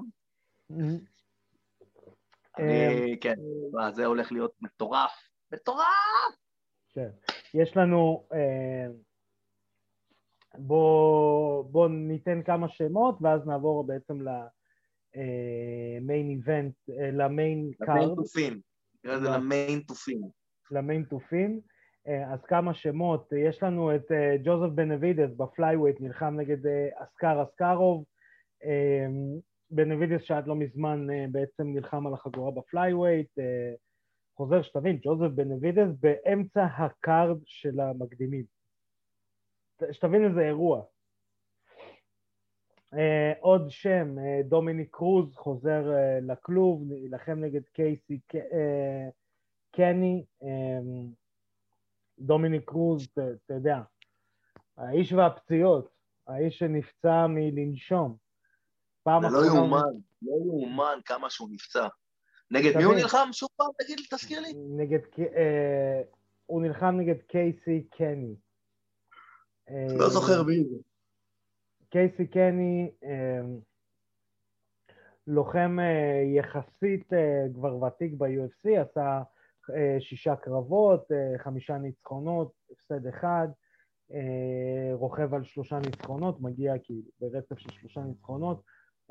אני, כן, מה, זה הולך להיות מטורף. מטורף! כן. יש לנו... אה, בוא, בוא ניתן כמה שמות, ואז נעבור בעצם ל main event, ל main ל main card. נקרא לזה לא. למיין טופין. למיין טופין. אה, אז כמה שמות, יש לנו את אה, ג'וזף בנבידז ב flyweight, נלחם נגד אה, אסקר אסקרוב. בנבידס שעד לא מזמן בעצם נלחם על החגורה ב flyweight. חוזר שתבין, ג'וזף בנבידס באמצע ה card של המקדימים. שתבין איזה אירוע. עוד שם, דומיניק קרוז חוזר לכלוב, להילחם נגד קייסי קני. אה, דומיניק קרוז, אתה יודע, האיש והפציעות, האיש שנפצע מלנשום. פעם זה לא יאומן, לא יאומן כמה שהוא נפצע. נגד מי הוא. נלחם? שוב פעם, תגיד, תזכיר לי. נגד, אה, הוא נלחם נגד קייסי קני. אה, לא זוכר מי זה. קייסי קני, אה, לוחם אה, יחסית אה, כבר ותיק ב-UFC, עשה אה, שישה קרבות, אה, חמישה ניצחונות, הפסד אחד, אה, רוכב על שלושה ניצחונות, מגיע כאילו ברצף של שלושה ניצחונות,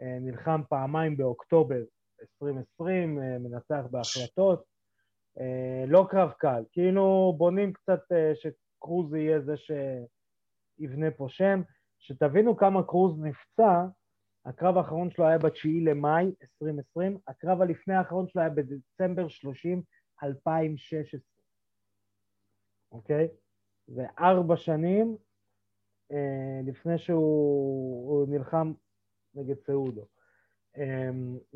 אה, נלחם פעמיים באוקטובר 2020, אה, מנצח בהחלטות, אה, לא קרב קל, כאילו בונים קצת אה, שקרוז יהיה זה שיבנה פה שם, שתבינו כמה קרוז נפצע, הקרב האחרון שלו היה ב-9 למאי 2020, הקרב הלפני האחרון שלו היה בדצמבר 30, 2016, אוקיי? זה ארבע שנים אה, לפני שהוא הוא נלחם נגד סעודו. אה,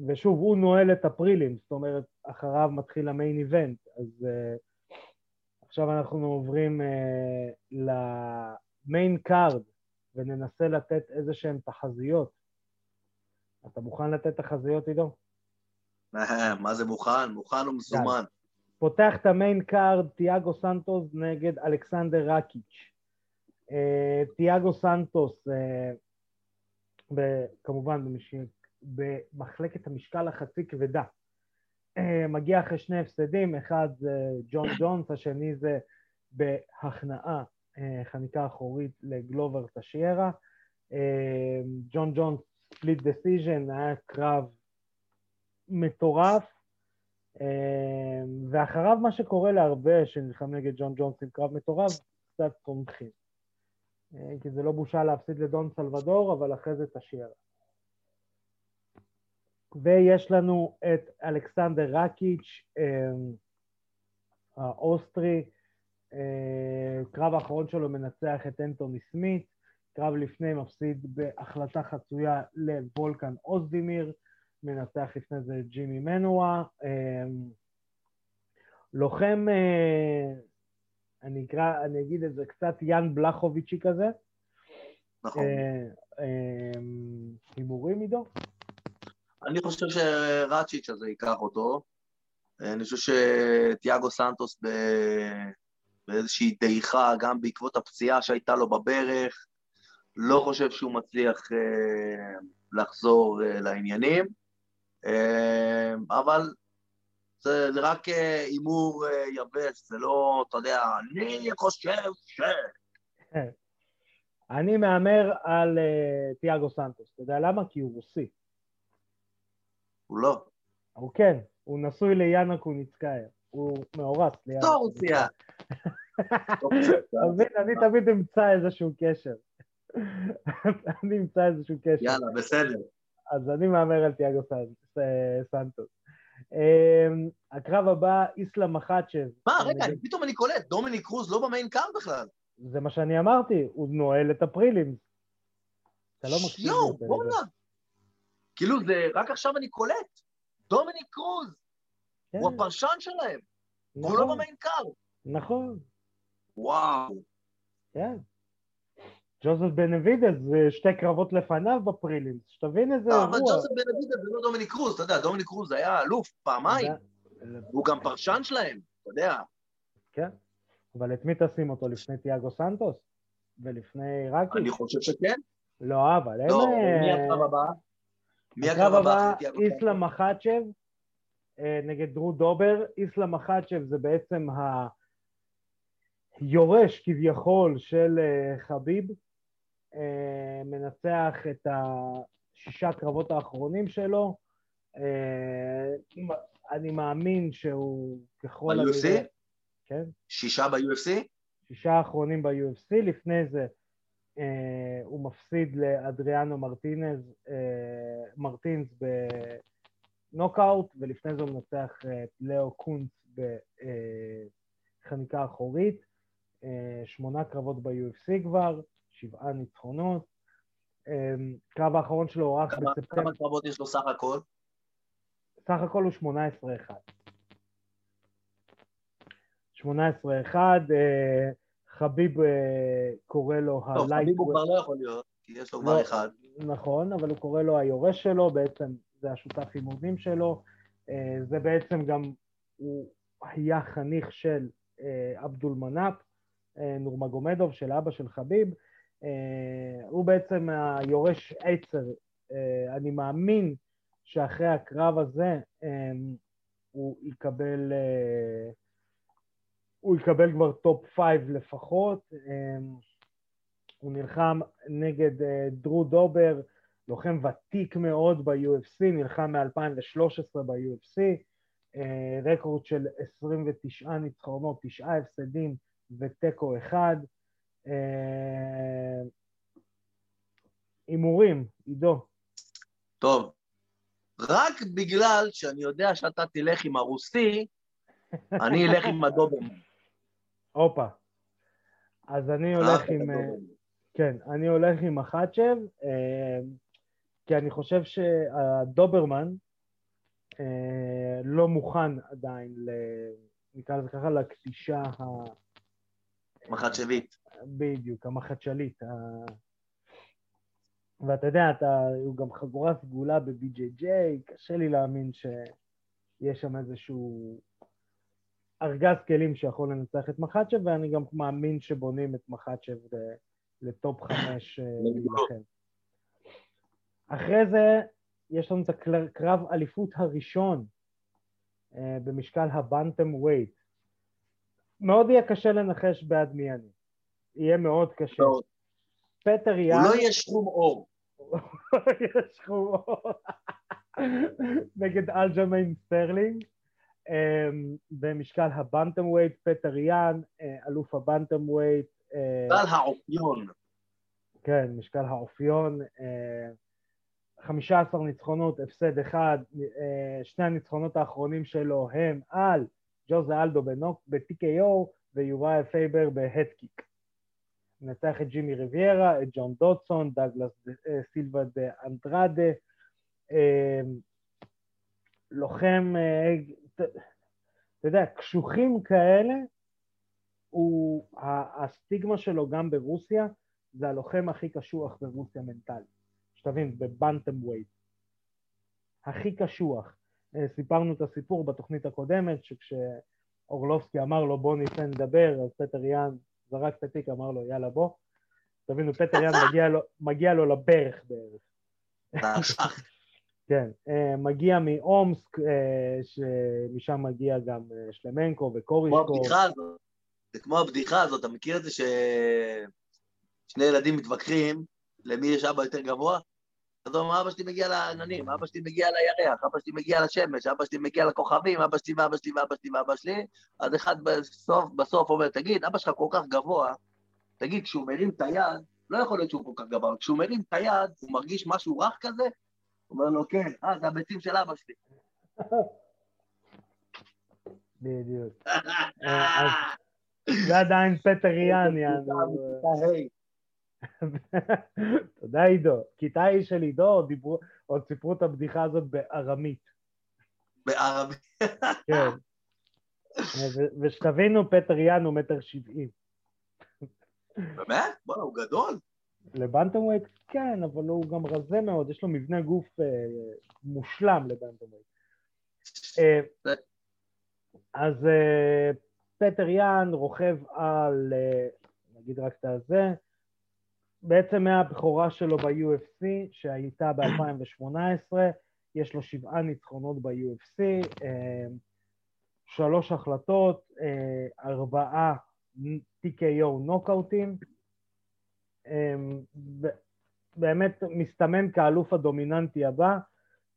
ושוב, הוא נועל את ה prelims, זאת אומרת, אחריו מתחיל ה main event, אז אה, עכשיו אנחנו עוברים אה, ל main card וננסה לתת איזה שהן תחזיות. אתה מוכן לתת תחזיות, עידו? מה זה מוכן? מוכן ומזומן. פותח את ה main card, תיאגו סנטוס נגד אלכסנדר רקיץ'. אה, תיאגו סנטוס, אה, כמובן. במחלקת המשקל החצי כבדה, אה, מגיע אחרי שני הפסדים, אחד זה ג'ון ג'ונס, השני זה בהכנעה, חניקה אחורית לגלובר טשיירה. ג'ון ג'ונס split decision, היה קרב מטורף. אה, ואחריו מה שקורה להרבה שנלחם נגד ג'ון ג'ונס עם קרב מטורף, קצת תומכים. אה, כי זה לא בושה להפסיד לדון סלבדור, אבל אחרי זה תשיירה. ויש לנו את אלכסנדר רקיץ', אה, האוסטרי, אה, קרב האחרון שלו מנצח את אנטוני סמית, קרב לפני מפסיד בהחלטה חצויה לוולקן אוזדימיר, מנצח לפני זה ג'ימי מנואה, אה, לוחם, אה, אני אקרא, אני אגיד את זה קצת יאן בלחוביצ'י כזה, נכון. אה, אה, הימורים עידו? אני חושב שרצ'יץ' הזה ייקח אותו. אני חושב שתיאגו סנטוס ב... באיזושהי דעיכה, גם בעקבות הפציעה שהייתה לו בברך, לא חושב שהוא מצליח אה, לחזור אה, לעניינים, אבל זה, רק אה, הימור אה, יבש, זה לא, אתה יודע, אני חושב ש... אני מהמר על תיאגו סנטוס. אתה יודע למה? כי הוא רוסי. הוא לא. הוא כן, הוא נשוי ליאנה קוניצקאיה. הוא מאורס ליאנה לא רוסיה. אתה מבין? אני תמיד אמצא איזשהו קשר. אני אמצא איזשהו קשר. יאללה, בסדר. אז אני מהמר על תיאגו סנטוס. אמ, הקרב הבא, איסלאם מחצ'ב. מה, רגע, פתאום אני קולט, דומיניק קרוז לא במיין קאר בכלל. זה מה שאני אמרתי, הוא נועל את הפרילים. אתה לא מקשיב. יואו, בואנה. כאילו, זה, רק עכשיו אני קולט. דומיניק קרוז, כן, הוא הפרשן שלהם, הוא נכון, לא ב main card. נכון, וואו. כן. ג'וזף בנבידס זה שתי קרבות לפניו ב prelims, שתבין איזה לא, אבל אירוע. ג'וזף בנבידס זה לא דומיניק קרוז, אתה יודע, דומיניק קרוז היה אלוף פעמיים, הוא גם פרשן שלהם, אתה יודע. כן, אבל את מי תשים אותו לפני תיאגו סנטוס? ולפני רקי? אני חושב שכן. לא, אבל אין... לא, מי הקרב הבא? מי הקרב הבא, איסלאם מחצ'ב אה, נגד דרו דובר. איסלאם מחצ'ב זה בעצם היורש כביכול של אה, חביב, מנצח את השישה קרבות האחרונים שלו. אה, אני מאמין שהוא ככל ב-UFC? כן, שישה ב-UFC? שישה האחרונים ב-UFC, לפני זה אה, הוא מפסיד לאדריאנו מרטינז, אה, מרטינס בנוקאוט, ולפני זה הוא מנצח אה, את לאו קונץ בחניקה אחורית. אה, שמונה קרבות ב-UFC כבר, שבעה ניצחונות. אה, קרב האחרון שלו הוא רק כמה בספטמבר, כמה קרבות יש לו סך הכל? סך הכל הוא 18-1. 18-1, אה, חביב אה, קורא לו טוב, ה-light חביב הוא כבר לא יכול להיות, כי יש לו כבר לא. אחד. נכון, אבל הוא קורא לו היורש שלו, בעצם זה השותף אימונים שלו. אה, זה בעצם גם, הוא היה חניך של עבדול מנאפ, נורמגומדוב, של אבא של חביב. אה, הוא בעצם היורש עצר. אה, אני מאמין שאחרי הקרב הזה אה, הוא יקבל, הוא יקבל כבר top five לפחות. הוא נלחם נגד דרו דובר, לוחם ותיק מאוד ב-UFC, נלחם מ-2013 ב-UFC, רקורד של 29 ניצחונות, 9 הפסדים ותיקו אחד. אה, הימורים, עידו. טוב, רק בגלל שאני יודע שאתה תלך עם הרוסי, אני אלך עם הדוברמן. הופה. אז אני הולך עם... אה. כן, אני הולך עם מחצ'ב, אה, כי אני חושב שהדוברמן אה, לא מוכן עדיין. נקרא לזה ככה, לכתישה ה... מחצ'בית. בדיוק, המחצ'לית. ה... ואתה יודע, אתה, הוא גם חגורה סגולה ב-BJJ, קשה לי להאמין שיש שם איזשהו ארגז כלים שיכול לנצח את מחצ'ב, ואני גם מאמין שבונים את מחצ'ב לטופ חמש אה, להילחם. אחרי זה יש לנו את הקרב אליפות הראשון אה, במשקל הבנטם ווייט. מאוד יהיה קשה לנחש בעד מי אני. יהיה מאוד קשה. לא, פטר הוא יאן, לא יהיה שחום אור. יש חומות. נגד אלג'מיין סטרלינג. אמ, במשקל הבנטם ווייט, פטר יאן, אה, אלוף הבנטם ווייט, אה, בעל האופיון. כן, משקל האופיון, אה, 15 ניצחונות, הפסד אחד, אה, שני הניצחונות האחרונים שלו הם על ג'וזה אלדו בנוק ב-TKO ויוריה פייבר ב head kick. מנצח את ג'ימי ריביירה, את ג'ון דודסון, דאגלס אה, סילבה דה אנדרדה, אה, לוחם, אה, אתה יודע, קשוחים כאלה, הוא, הסטיגמה שלו גם ברוסיה, זה הלוחם הכי קשוח ברוסיה מנטלית. שתבין, בבנטם ווייט. הכי קשוח. אה, סיפרנו את הסיפור בתוכנית הקודמת, שכשאורלובסקי אמר לו בוא ניתן לדבר, אז פטר יאן זרק את התיק, אמר לו יאללה בוא. תבינו, פטר יאן מגיע לו, מגיע לו לברך בערך. כן, אה, מגיע מאומסק, אה, שמשם מגיע גם שלמנקו וקורישקו. זה כמו הבדיחה הזאת, אתה מכיר את זה ששני ילדים מתווכחים למי יש אבא יותר גבוה? אומר, אבא שלי מגיע לעננים, אבא שלי מגיע לירח, אבא שלי מגיע לשמש, אבא שלי מגיע לכוכבים, אבא שלי ואבא שלי ואבא שלי ואבא שלי, אז אחד בסוף, בסוף אומר, תגיד, אבא שלך כל כך גבוה, תגיד, כשהוא מרים את היד, לא יכול להיות שהוא כל כך גבוה, כשהוא מרים את היד, הוא מרגיש משהו רך כזה, הוא אומר לו, כן, אה, זה הביצים של אבא שלי. בדיוק. זה עדיין פטר יאן, יאנו. תודה עידו. כיתה ה' של עידו עוד סיפרו את הבדיחה הזאת בארמית. בארמית. כן. ושתבינו, פטר יאן הוא מטר שבעים. באמת? בוא'נה, הוא גדול. לבנטמווייט כן, אבל הוא גם רזה מאוד, יש לו מבנה גוף אה, מושלם לבנטמווייט. אה, אז אה, פטר יאן רוכב על, אה, נגיד רק את הזה, בעצם מהבכורה שלו ב-UFC שהייתה ב-2018, יש לו שבעה ניצחונות ב-UFC, אה, שלוש החלטות, אה, ארבעה TKO נוקאוטים, אמ, באמת מסתמן כאלוף הדומיננטי הבא.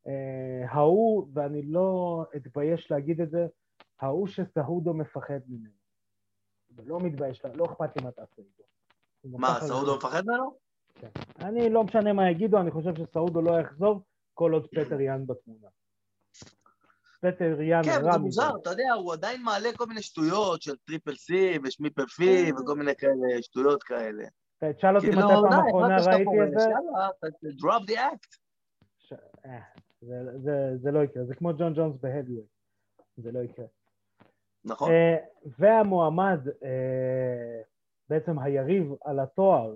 אה, ההוא, ואני לא אתבייש להגיד את זה, ההוא שסהודו מפחד ממנו. ולא מתבייש, לא אכפת לי מה תעשה איתו. מה, סעודו מפחד ממנו? כן. אני, לא משנה מה יגידו, אני חושב שסעודו לא יחזור כל עוד פטר יאן בתמונה. פטר יאן רע מזה. כן, זה מוזר, אתה יודע, הוא עדיין מעלה כל מיני שטויות של triple C ושמיפל פי כן. וכל מיני כאלה, שטויות כאלה. תשאל אותי כאילו, מתי פעם אחרונה ראיתי את זה. drop the act. אה, זה לא יקרה, זה כמו ג'ון ג'ונס ב heavy, זה לא יקרה. נכון. אה, והמועמד, אה, בעצם היריב על התואר,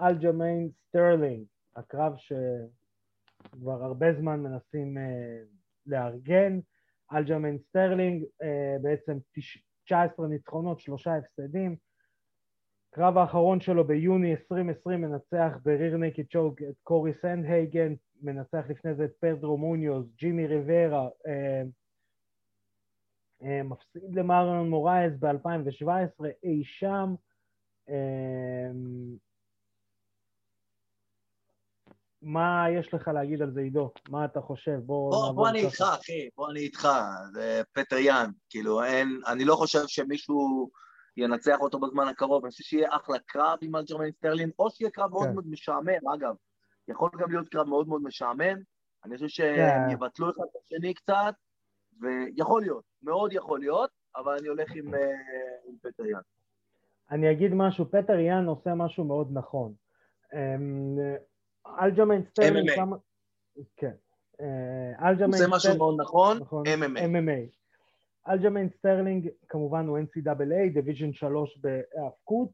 אלג'מיין סטרלינג, הקרב שכבר הרבה זמן מנסים לארגן, אלג'מיין סטרלינג, בעצם 19 ניצחונות, שלושה הפסדים, קרב האחרון שלו ביוני 2020 מנצח ב rear naked choke את קורי סנדהייגן, מנצח לפני זה את פדרו מוניוז, ג'ימי ריברה, אה, מפסיד למרלון מורייס ב-2017 אי שם. אה, מה יש לך להגיד על זה, עידו? מה אתה חושב? בוא... בוא, בוא אני איתך, אחי, בוא אני איתך. זה פטר יאן. כאילו, אין... אני לא חושב שמישהו... ינצח אותו בזמן הקרוב, אני חושב שיהיה אחלה קרב עם אלג'מיין סטרלינג, או שיהיה קרב מאוד כן. מאוד משעמם, אגב, יכול גם להיות קרב מאוד מאוד משעמם, אני חושב שהם כן. יבטלו אחד את השני קצת, ויכול להיות, מאוד יכול להיות, אבל אני הולך עם, אה, עם פטר יאן. אני אגיד משהו, פטר יאן עושה משהו מאוד נכון. אמ, אלג'מיין סטרלינג... כמה... כן. אה, אלג'מיין סטרלינג... עושה משהו מאוד נכון, נכון MMA. MMA. אלג'מיין סטרלינג כמובן הוא NCAA, Division 3 בהאבקות.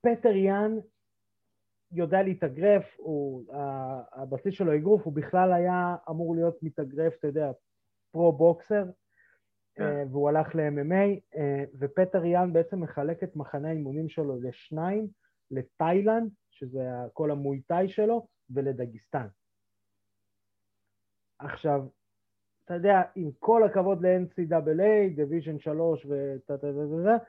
פטר יאן יודע להתאגרף, הוא, הבסיס שלו אגרוף, הוא בכלל היה אמור להיות מתאגרף, אתה יודע, pro-boxer, yeah. כן. אה, והוא הלך ל-MMA, אה, ופטר יאן בעצם מחלק את מחנה האימונים שלו לשניים, לתאילנד, שזה כל המויטאי שלו, ולדגיסטן. עכשיו, אתה יודע, עם כל הכבוד ל-NCAA, Division 3 ותה תה תה תה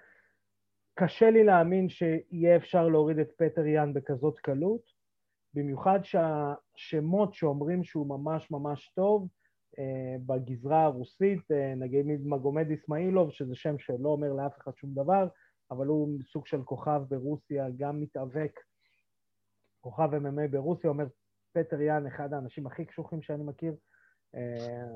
קשה לי להאמין שיהיה אפשר להוריד את פטר יאן בכזאת קלות, במיוחד שהשמות שאומרים שהוא ממש ממש טוב בגזרה הרוסית, אה, נגיד מגומד אסמאעילוב, שזה שם שלא אומר לאף אחד שום דבר, אבל הוא סוג של כוכב ברוסיה, גם מתאבק, כוכב MMA ברוסיה, אומר פטר יאן, אחד האנשים הכי קשוחים שאני מכיר, אה,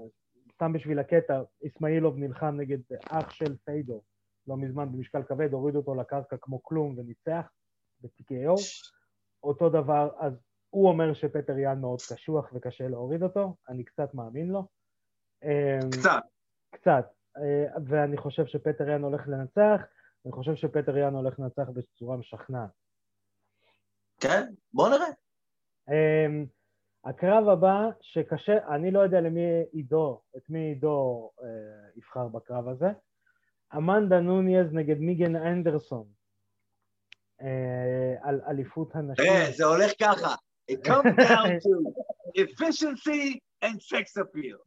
סתם בשביל הקטע, אסמאעילוב נלחם נגד אח של פיידו לא מזמן במשקל כבד, הוריד אותו לקרקע כמו כלום וניצח ב-TKO. אותו דבר, אז הוא אומר שפטר יאן מאוד קשוח וקשה להוריד אותו, אני קצת מאמין לו. אמ, קצת. קצת. אה, ואני חושב שפטר יאן הולך לנצח, אני חושב שפטר יאן הולך לנצח בצורה משכנעת. כן, בוא נראה. אמ, הקרב הבא, שקשה, אני לא יודע למי עידו, את מי עידו אה, יבחר בקרב הזה. אמנדה נוניז נגד מיגן אנדרסון אה, על אליפות הנשים. תראה, זה הולך ככה. It comes down to efficiency and sex appeal.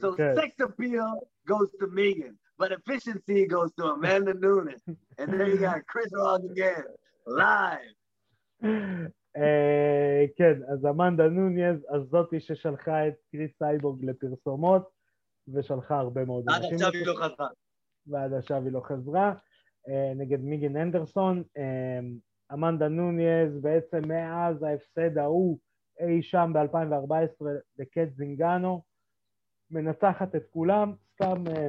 So כן. sex appeal goes to Megan, but efficiency goes to Amanda Nunes. And then you got Chris Rock again, live. אה, כן, אז אמנדה נוניז, אז זאתי ששלחה את קריס סייבורג לפרסומות, ושלחה הרבה מאוד עד אנשים. עכשיו היא לא חזרה. ועד עכשיו היא לא חזרה, אה, נגד מיגן אנדרסון. אה, אמנדה נוניז בעצם מאז ההפסד ההוא אי שם ב-2014 בקט זינגנו, מנצחת את כולם, סתם אה,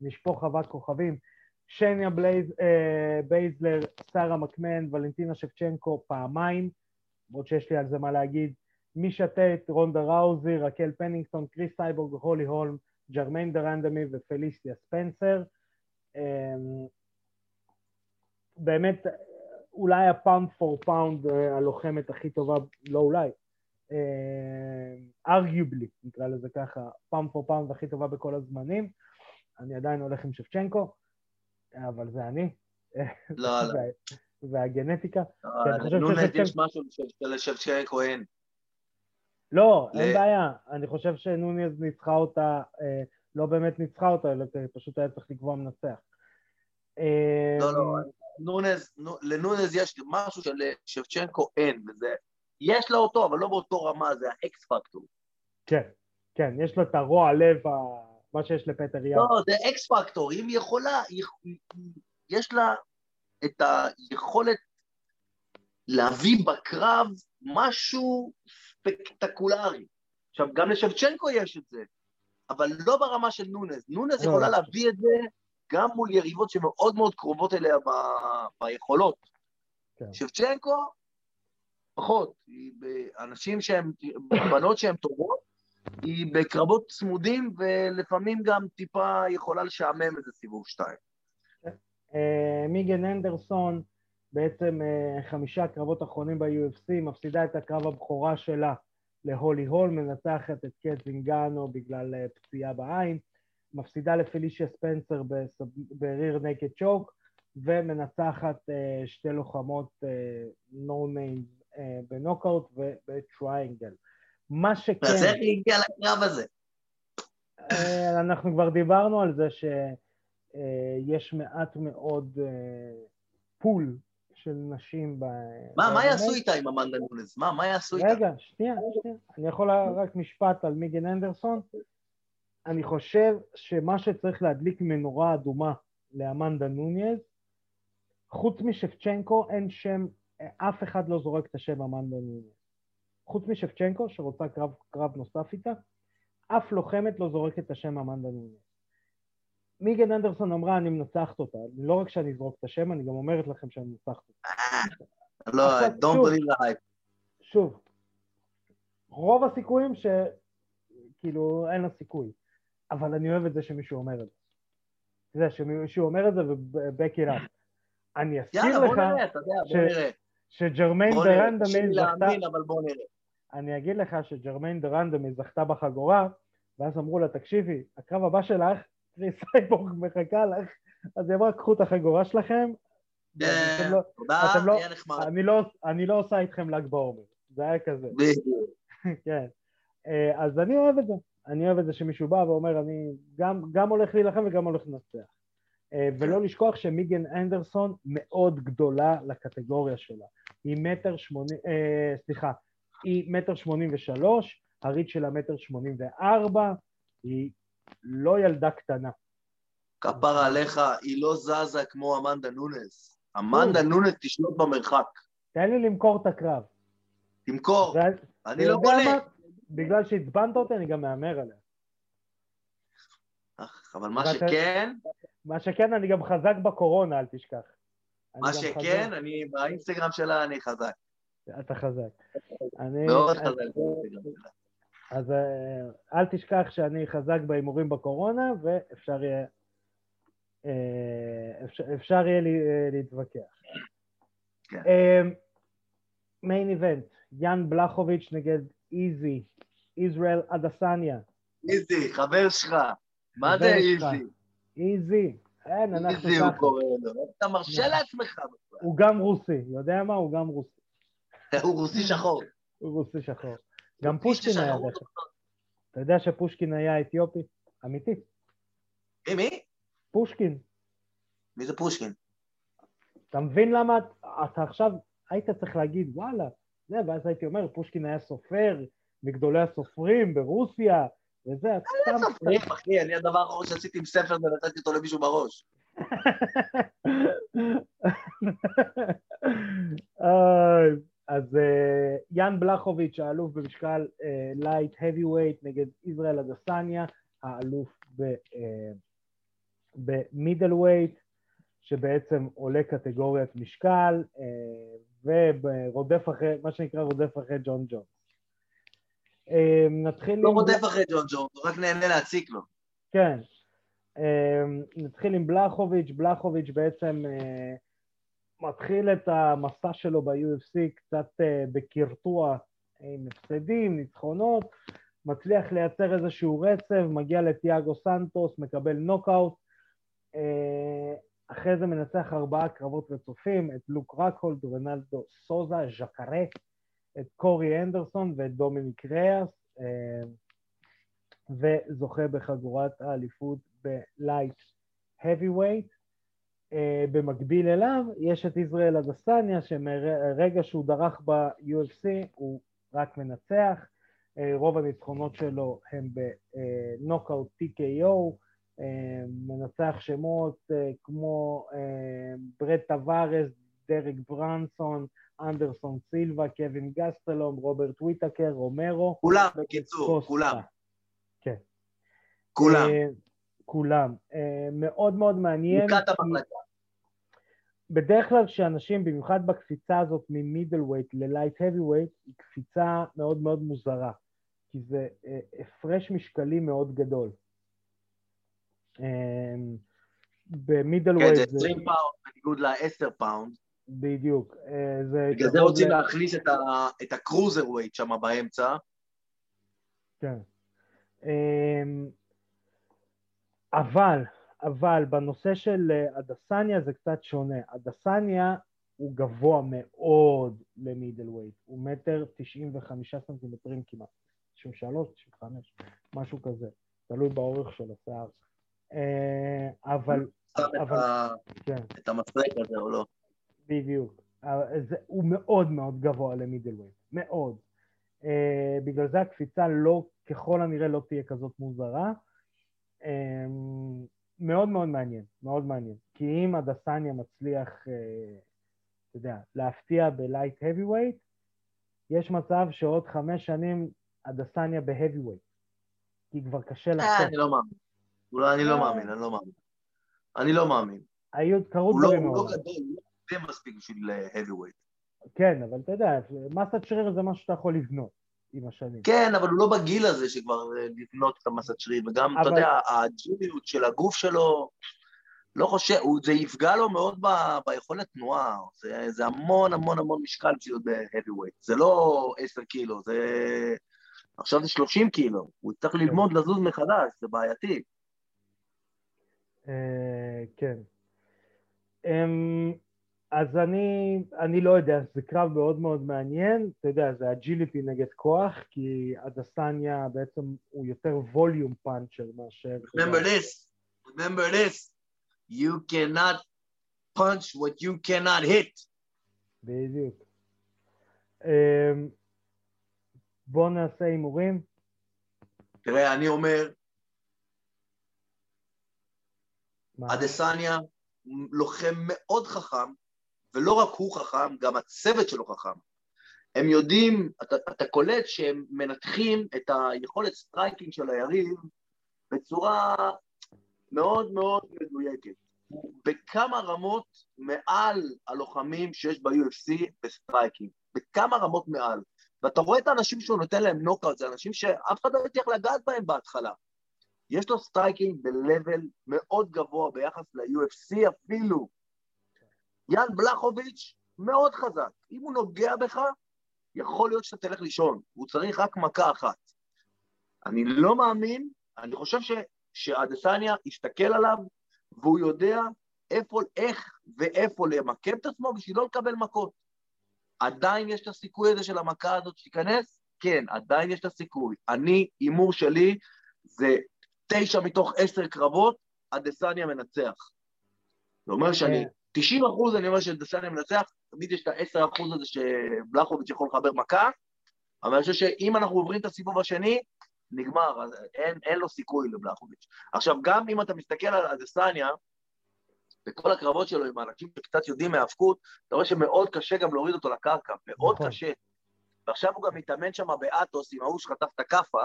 נשפוך אבק כוכבים. שיינה בלייז, אה, בייזלר, שרה מקמן, ולנטינה שבצ'נקו פעמיים, למרות שיש לי על זה מה להגיד. מישה טייט, רונדה ראוזי, רקל פנינגטון, קריס סייבורג, הולי הולם, ג'רמיין דרנדמי ופלישיה ספנסר. אמ, באמת, אולי ה pound for pound הלוחמת הכי טובה, לא אולי, arguably, נקרא לזה ככה, pound for pound הכי טובה בכל הזמנים. אני עדיין הולך עם שבצ'נקו, אבל זה אני. לא, לא. וה- והגנטיקה. נונט ששבצ'נקו- יש משהו שלשבצ'נקו אין. לא, אין בעיה. אני חושב שנוניז ניצחה אותה, אה, לא באמת ניצחה אותה, אלא פשוט היה צריך לקבוע מנצח. אה, לא, לא, נונז, נו- לנונז יש משהו שלשבצ'נקו אין, וזה... יש לה אותו, אבל לא באותו רמה, זה האקס פקטור. כן, כן, יש לו את הרוע לב, מה שיש לפטר ים. לא, זה אקס פקטור, אם היא יכולה, יש לה את היכולת להביא בקרב משהו ספקטקולרי. עכשיו, גם לשבצ'נקו יש את זה, אבל לא ברמה של נונז. נונז לא, יכולה לא. להביא את זה גם מול יריבות שמאוד מאוד קרובות אליה ב- ביכולות. כן. שבצ'נקו, פחות. היא באנשים שהם, בנות שהן טובות, היא בקרבות צמודים, ולפעמים גם טיפה יכולה לשעמם איזה סיבוב שתיים. אה, מיגן אנדרסון, בעצם אה, חמישה קרבות אחרונים ב-UFC, מפסידה את הקרב הבכורה שלה להולי הולם, מנצחת את קט זינגנו בגלל אה, פציעה בעין, מפסידה לפלישיה ספנסר ב rear naked choke, ומנצחת אה, שתי לוחמות no names בנוקאוט וב triangle. מה שכן... אז איך היא הגיעה לקרב הזה? אה, אנחנו כבר דיברנו על זה שיש מעט מאוד אה, pool של נשים ב... מה, מה יעשו איתה עם אמנדה נונז? מה, מה יעשו איתה? רגע, שנייה, שנייה. אני יכול רק משפט על מיגן אנדרסון? אני חושב שמה שצריך להדליק מנורה אדומה לאמנדה נוניז, חוץ משפצ'נקו אין שם, אף אחד לא זורק את השם אמנדה נוניז. חוץ משפצ'נקו, שרוצה קרב, קרב נוסף איתה, אף לוחמת לא זורקת את השם אמנדה נוניז. מיגן אנדרסון אמרה, אני מנצחת אותה. לא רק שאני אזרוק את השם, אני גם אומרת לכם שאני מנצחת אותה. לא, don't believe the hype. שוב, רוב הסיכויים שכאילו אין לה סיכוי, אבל אני אוהב את זה שמישהו אומר את זה. אתה יודע, שמישהו אומר את זה ובק it up. אני אזכיר לך. שג'רמיין דרנדמי זכתה. אני אגיד לך שג'רמיין דרנדמי זכתה בחגורה, ואז אמרו לה, תקשיבי, הקרב הבא שלך, קריס סייבורג מחכה לך, אז היא אמרה, קחו את החגורה שלכם, ואתם לא- לא-. אני לא, אני לא עושה איתכם ל"ג בעומר. זה היה כזה. כן. אה, אז אני אוהב את זה. אני אוהב את זה שמישהו בא ואומר, אני גם, גם הולך להילחם וגם הולך לנצח. אה, ולא לשכוח שמיגן אנדרסון מאוד גדולה לקטגוריה שלה. היא מטר שמונים, אה, סליחה, היא מטר שמונים ושלוש, הריץ שלה מטר שמונים וארבע, היא לא ילדה קטנה. כפרה עליך, היא לא זזה כמו אמנדה נונס. אמנדה נונס תשלוט במרחק. תן לי למכור את הקרב. תמכור. אני לא בונה. בגלל שעצבנת אותי, אני גם מהמר עליה. אבל מה שכן, מה שכן, אני גם חזק בקורונה, אל תשכח. מה שכן. אני באינסטגרם שלה אני חזק. אתה חזק. אני, מאוד חזק באינסטגרם שלה. אז אה, אל תשכח שאני חזק בהימורים בקורונה, ואפשר יהיה, אה, אפשר, יהיה אה, להתווכח. כן. מיין איבנט, יאן בלחוביץ' נגד איזי, ישראל אדסניה. איזי, חבר שלך. מה זה. איזי? איזי. אין, אנחנו איזי הוא ככה. קורא לו. אתה מרשה לעצמך בכלל. הוא גם רוסי, יודע מה? הוא גם רוסי. הוא רוסי שחור. הוא רוסי שחור. גם פושקין היה דרך. אתה יודע שפושקין היה אתיופי? אמיתי. מי, מי? פושקין. מי זה פושקין? אתה מבין למה את- אתה עכשיו היית צריך להגיד וואלה, זה, ואז הייתי אומר, פושקין היה סופר, מגדולי הסופרים ברוסיה, וזה, את סתם... סופרים, אחי, אני הדבר האחרון שעשיתי עם ספר זה נתתי אותו למישהו בראש. אה, אז אה, יאן בלחוביץ', האלוף במשקל light heavy weight נגד ישראל אדסניה, האלוף ב middleweight, שבעצם עולה קטגוריית משקל, אה, ורודף אחרי, מה שנקרא רודף אחרי ג'ון ג'ונס. אה, נתחיל לא עם- רודף אחרי ג'ון ג'ון, הוא רק נהנה להציק לו. כן. אמ, נתחיל עם בלחוביץ', בלחוביץ' בעצם אה, מתחיל את המסע שלו ב-UFC קצת אה, בקרטוע עם הפסדים, ניצחונות, מצליח לייצר איזשהו רצף, מגיע לתיאגו סנטוס, מקבל נוקאוט, אה, אחרי זה מנצח ארבעה קרבות רצופים, את לוק רקהולד, רנלדו סוזה, ז'קרה, את קורי אנדרסון ואת דומיניק ריאס. אה, וזוכה בחגורת האליפות בלייט heavyweight. Uh, במקביל אליו יש את ישראל אדסניה, שמרגע שהוא דרך ב-UFC הוא רק מנצח, uh, רוב הניצחונות שלו הם בנוקאוט TKO, מנצח שמות uh, כמו uh, ברד טבארס, דרק ברנסון, אנדרסון סילבה, קווין גסטלום, רוברט וויטקר, רומרו, כולם, בקיצור. כולם. כן. כולם. אה, כולם. אה, מאוד מאוד מעניין. המחלקה. בדרך כלל כשאנשים, במיוחד בקפיצה הזאת מ middleweight ל light heavyweight, היא קפיצה מאוד מאוד מוזרה, כי זה אה, הפרש משקלי מאוד גדול. אה, ב middle כן, weight זה זה 20 פאונד בניגוד ל-10 פאונד. בדיוק, אה, זה בגלל זה רוצים להכניס את ה cruiserweight שם באמצע. כן. אמ, אבל, אבל בנושא של אה, אדסניה זה קצת שונה. אדסניה הוא גבוה מאוד ל middleweight, הוא מטר תשעים וחמישה סנטימטרים כמעט, תשעים ושלוש, תשעים וחמש, משהו כזה, תלוי באורך של השיער. אה, אבל, אבל- כן, את המסרק הזה או לא. בדיוק. זה, הוא מאוד מאוד גבוה למידל ווייט, מאוד. Uh, בגלל זה הקפיצה לא, ככל הנראה לא תהיה כזאת מוזרה. Um, מאוד מאוד מעניין, מאוד מעניין. כי אם הדסניה מצליח, uh, אתה יודע, להפתיע בלייט heavy weight, יש מצב שעוד חמש שנים הדסניה ב-heavy weight. כי כבר קשה אה, לחתוך. אני לא מאמין. אולי אני לא מאמין, אני לא מאמין. אני לא מאמין. היו, קרו לא דברים הוא לא מאוד. גדול, הוא לא גדול מספיק בשביל אה, heavyweight. כן, אבל אתה יודע, מסת שריר זה משהו שאתה יכול לבנות עם השנים. כן, אבל הוא לא בגיל הזה שכבר אה, לבנות את המסת שריר, וגם, אתה יודע, האג'יליות של הגוף שלו, לא חושב, זה יפגע לו מאוד ב- ביכולת תנועה, זה, זה המון המון המון משקל בשביל להיות ב-heavyweight, זה לא 10 קילו, זה... עכשיו זה 30 קילו, הוא יצטרך ללמוד לזוז מחדש, זה בעייתי. אה, כן. אמ, אז אני, אני לא יודע, זה קרב מאוד מאוד מעניין, אתה יודע, זה agility נגד כוח, כי אדסניה בעצם הוא יותר volume puncher מאשר... Remember this, remember this, you cannot punch what you cannot hit. בדיוק. אמ, בואו נעשה הימורים. תראה, אני אומר, מה? אדסניה לוחם מאוד חכם, ולא רק הוא חכם, גם הצוות שלו חכם. הם יודעים, אתה, אתה קולט שהם מנתחים את היכולת striking של היריב בצורה מאוד מאוד מדויקת. הוא בכמה רמות מעל הלוחמים שיש ב-UFC ב striking, בכמה רמות מעל. ואתה רואה את האנשים שהוא נותן להם נוקאוט, זה אנשים שאף אחד לא הצליח לגעת בהם בהתחלה. יש לו striking ב-level מאוד גבוה ביחס ל-UFC אפילו. יאן בלחוביץ' מאוד חזק. אם הוא נוגע בך, יכול להיות שאתה תלך לישון, הוא צריך רק מכה אחת. אני לא מאמין, אני חושב ש, שאדסניה יסתכל עליו, והוא יודע איפה, איך ואיפה למקם את עצמו בשביל לא לקבל מכות. עדיין יש את הסיכוי הזה של המכה הזאת שתיכנס? כן, עדיין יש את הסיכוי. אני, הימור שלי, זה תשע מתוך עשר קרבות, הדסניה מנצח. זה אומר שאני, 90 כן. אחוז אני אומר שדסניה מנצח, תמיד יש את ה-10 אחוז הזה שבלחוביץ' יכול לחבר מכה, אבל אני חושב שאם אנחנו עוברים את הסיבוב השני, נגמר, אז אין, אין לו סיכוי לבלחוביץ'. עכשיו, גם אם אתה מסתכל על אדסניה, בכל הקרבות שלו עם האנשים שקצת יודעים מהאבקות, אתה רואה שמאוד קשה גם להוריד אותו לקרקע, מאוד נכון. קשה. ועכשיו הוא גם מתאמן שם באתוס עם ההוא שחטף את הכאפה,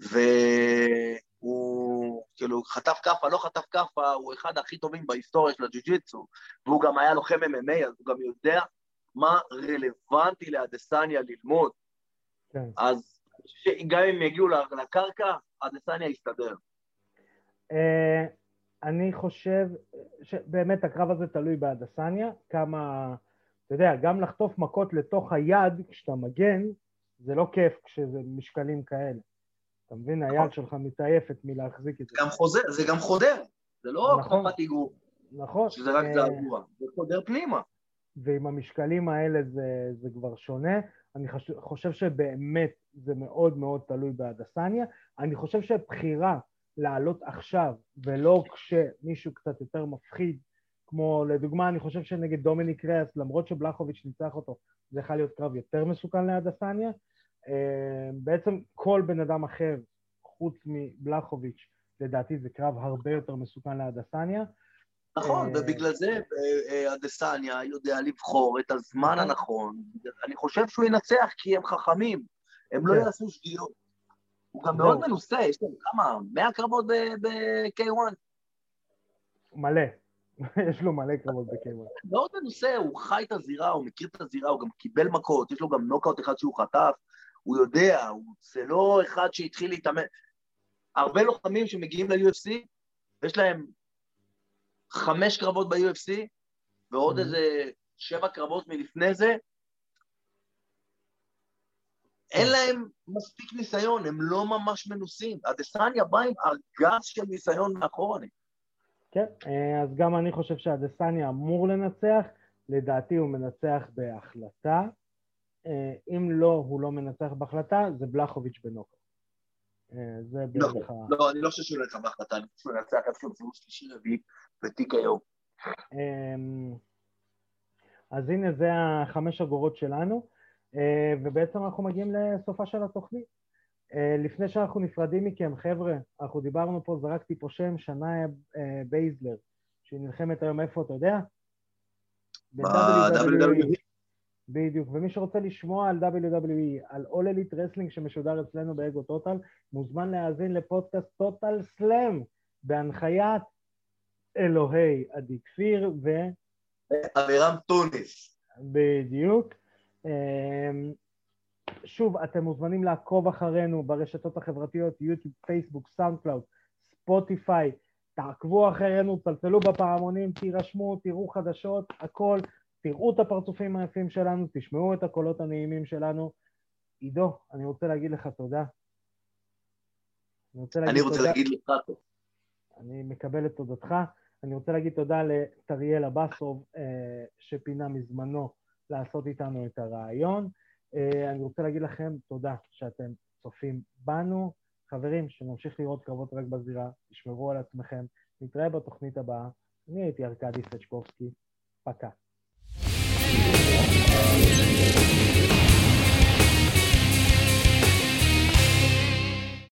והוא כאילו חטף כאפה, לא חטף כאפה, הוא אחד הכי טובים בהיסטוריה של הג'ו-ג'יצו, והוא גם היה לוחם MMA, אז הוא גם יודע מה רלוונטי לאדסניה ללמוד. כן. אז גם אם יגיעו לקרקע, אדסניה יסתדר. אה, אני חושב שבאמת הקרב הזה תלוי באדסניה, כמה, אתה יודע, גם לחטוף מכות לתוך היד כשאתה מגן, זה לא כיף כשזה משקלים כאלה. אתה מבין, היד נכון. שלך מתעייפת מלהחזיק את זה. גם חוזר, זה גם חודר, זה לא נכון, כמו פטיגור. נכון. שזה רק זעזוע, אה, זה חודר פנימה. ועם המשקלים האלה זה, זה כבר שונה. אני חושב, חושב שבאמת זה מאוד מאוד תלוי באדסניה. אני חושב שבחירה לעלות עכשיו, ולא כשמישהו קצת יותר מפחיד, כמו לדוגמה, אני חושב שנגד דומיניק ריאס, למרות שבלחוביץ' ניצח אותו, זה יכול להיות קרב יותר מסוכן לאדסניה. אה, בעצם כל בן אדם אחר, חוץ מבלחוביץ', לדעתי זה קרב הרבה יותר מסוכן לאדסניה. נכון, אה, ובגלל זה אה, אדסניה יודע לבחור את הזמן נכון. הנכון. אני חושב שהוא ינצח כי הם חכמים, הם לא כן. יעשו שגיאות. הוא גם מאוד מנוסה, יש לו כמה, 100 קרבות ב-K1? מלא, יש לו מלא קרבות ב-K1. מאוד מנוסה, הוא חי את הזירה, הוא מכיר את הזירה, הוא גם קיבל מכות, יש לו גם נוקאוט אחד שהוא חטף, הוא יודע, הוא, זה לא אחד שהתחיל להתאמן. הרבה לוחמים שמגיעים ל-UFC, ויש להם חמש קרבות ב-UFC, ועוד mm-hmm. איזה שבע קרבות מלפני זה, אין כן. להם מספיק ניסיון, הם לא ממש מנוסים. אדסניה בא עם ארגז של ניסיון מאחורני. כן, אה, אז גם אני חושב שאדסניה אמור לנצח, לדעתי הוא מנצח בהחלטה. אה, אם לא, הוא לא מנצח בהחלטה, זה בלחוביץ' בנוקר. אה, זה בערך ה... לא, אני לא חושב שהוא ינצח בהחלטה, אני חושב שהוא ינצח איפשהו בסיבוב שלישי רביעי ותיק היום. אמ, אז הנה, זה החמש אגורות שלנו, אה, ובעצם אנחנו מגיעים לסופה של התוכנית. לפני שאנחנו נפרדים מכם, חבר'ה, אנחנו דיברנו פה, זרקתי פה שם, שנאיה בייזלר, שהיא נלחמת היום איפה, אתה יודע? ב-WWE. בדיוק, ומי שרוצה לשמוע על WWE, על All Elite Wrestling שמשודר אצלנו באגו טוטל, מוזמן להאזין לפודקאסט טוטל סלאם, בהנחיית אלוהי עדי כפיר ו... אבירם טוניס. בדיוק. אמ, שוב, אתם מוזמנים לעקוב אחרינו ברשתות החברתיות, יוטיוב, פייסבוק, סאונד קלאוד, ספוטיפיי, תעקבו אחרינו, צלצלו בפעמונים, תירשמו, תראו חדשות, הכל. תראו את הפרצופים היפים שלנו, תשמעו את הקולות הנעימים שלנו. עידו, אני רוצה להגיד לך תודה. אני רוצה להגיד, אני רוצה תודה. להגיד לך תודה. אני מקבל את תודתך. אני רוצה להגיד תודה לטריאל אבסוב, אה, שפינה מזמנו לעשות איתנו את הרעיון. אה, אני רוצה להגיד לכם תודה שאתם צופים בנו. חברים, שנמשיך לראות קרבות רק בזירה, תשמרו על עצמכם. נתראה בתוכנית הבאה. אני הייתי ארכדי סצ'קובסקי. פקה. やった!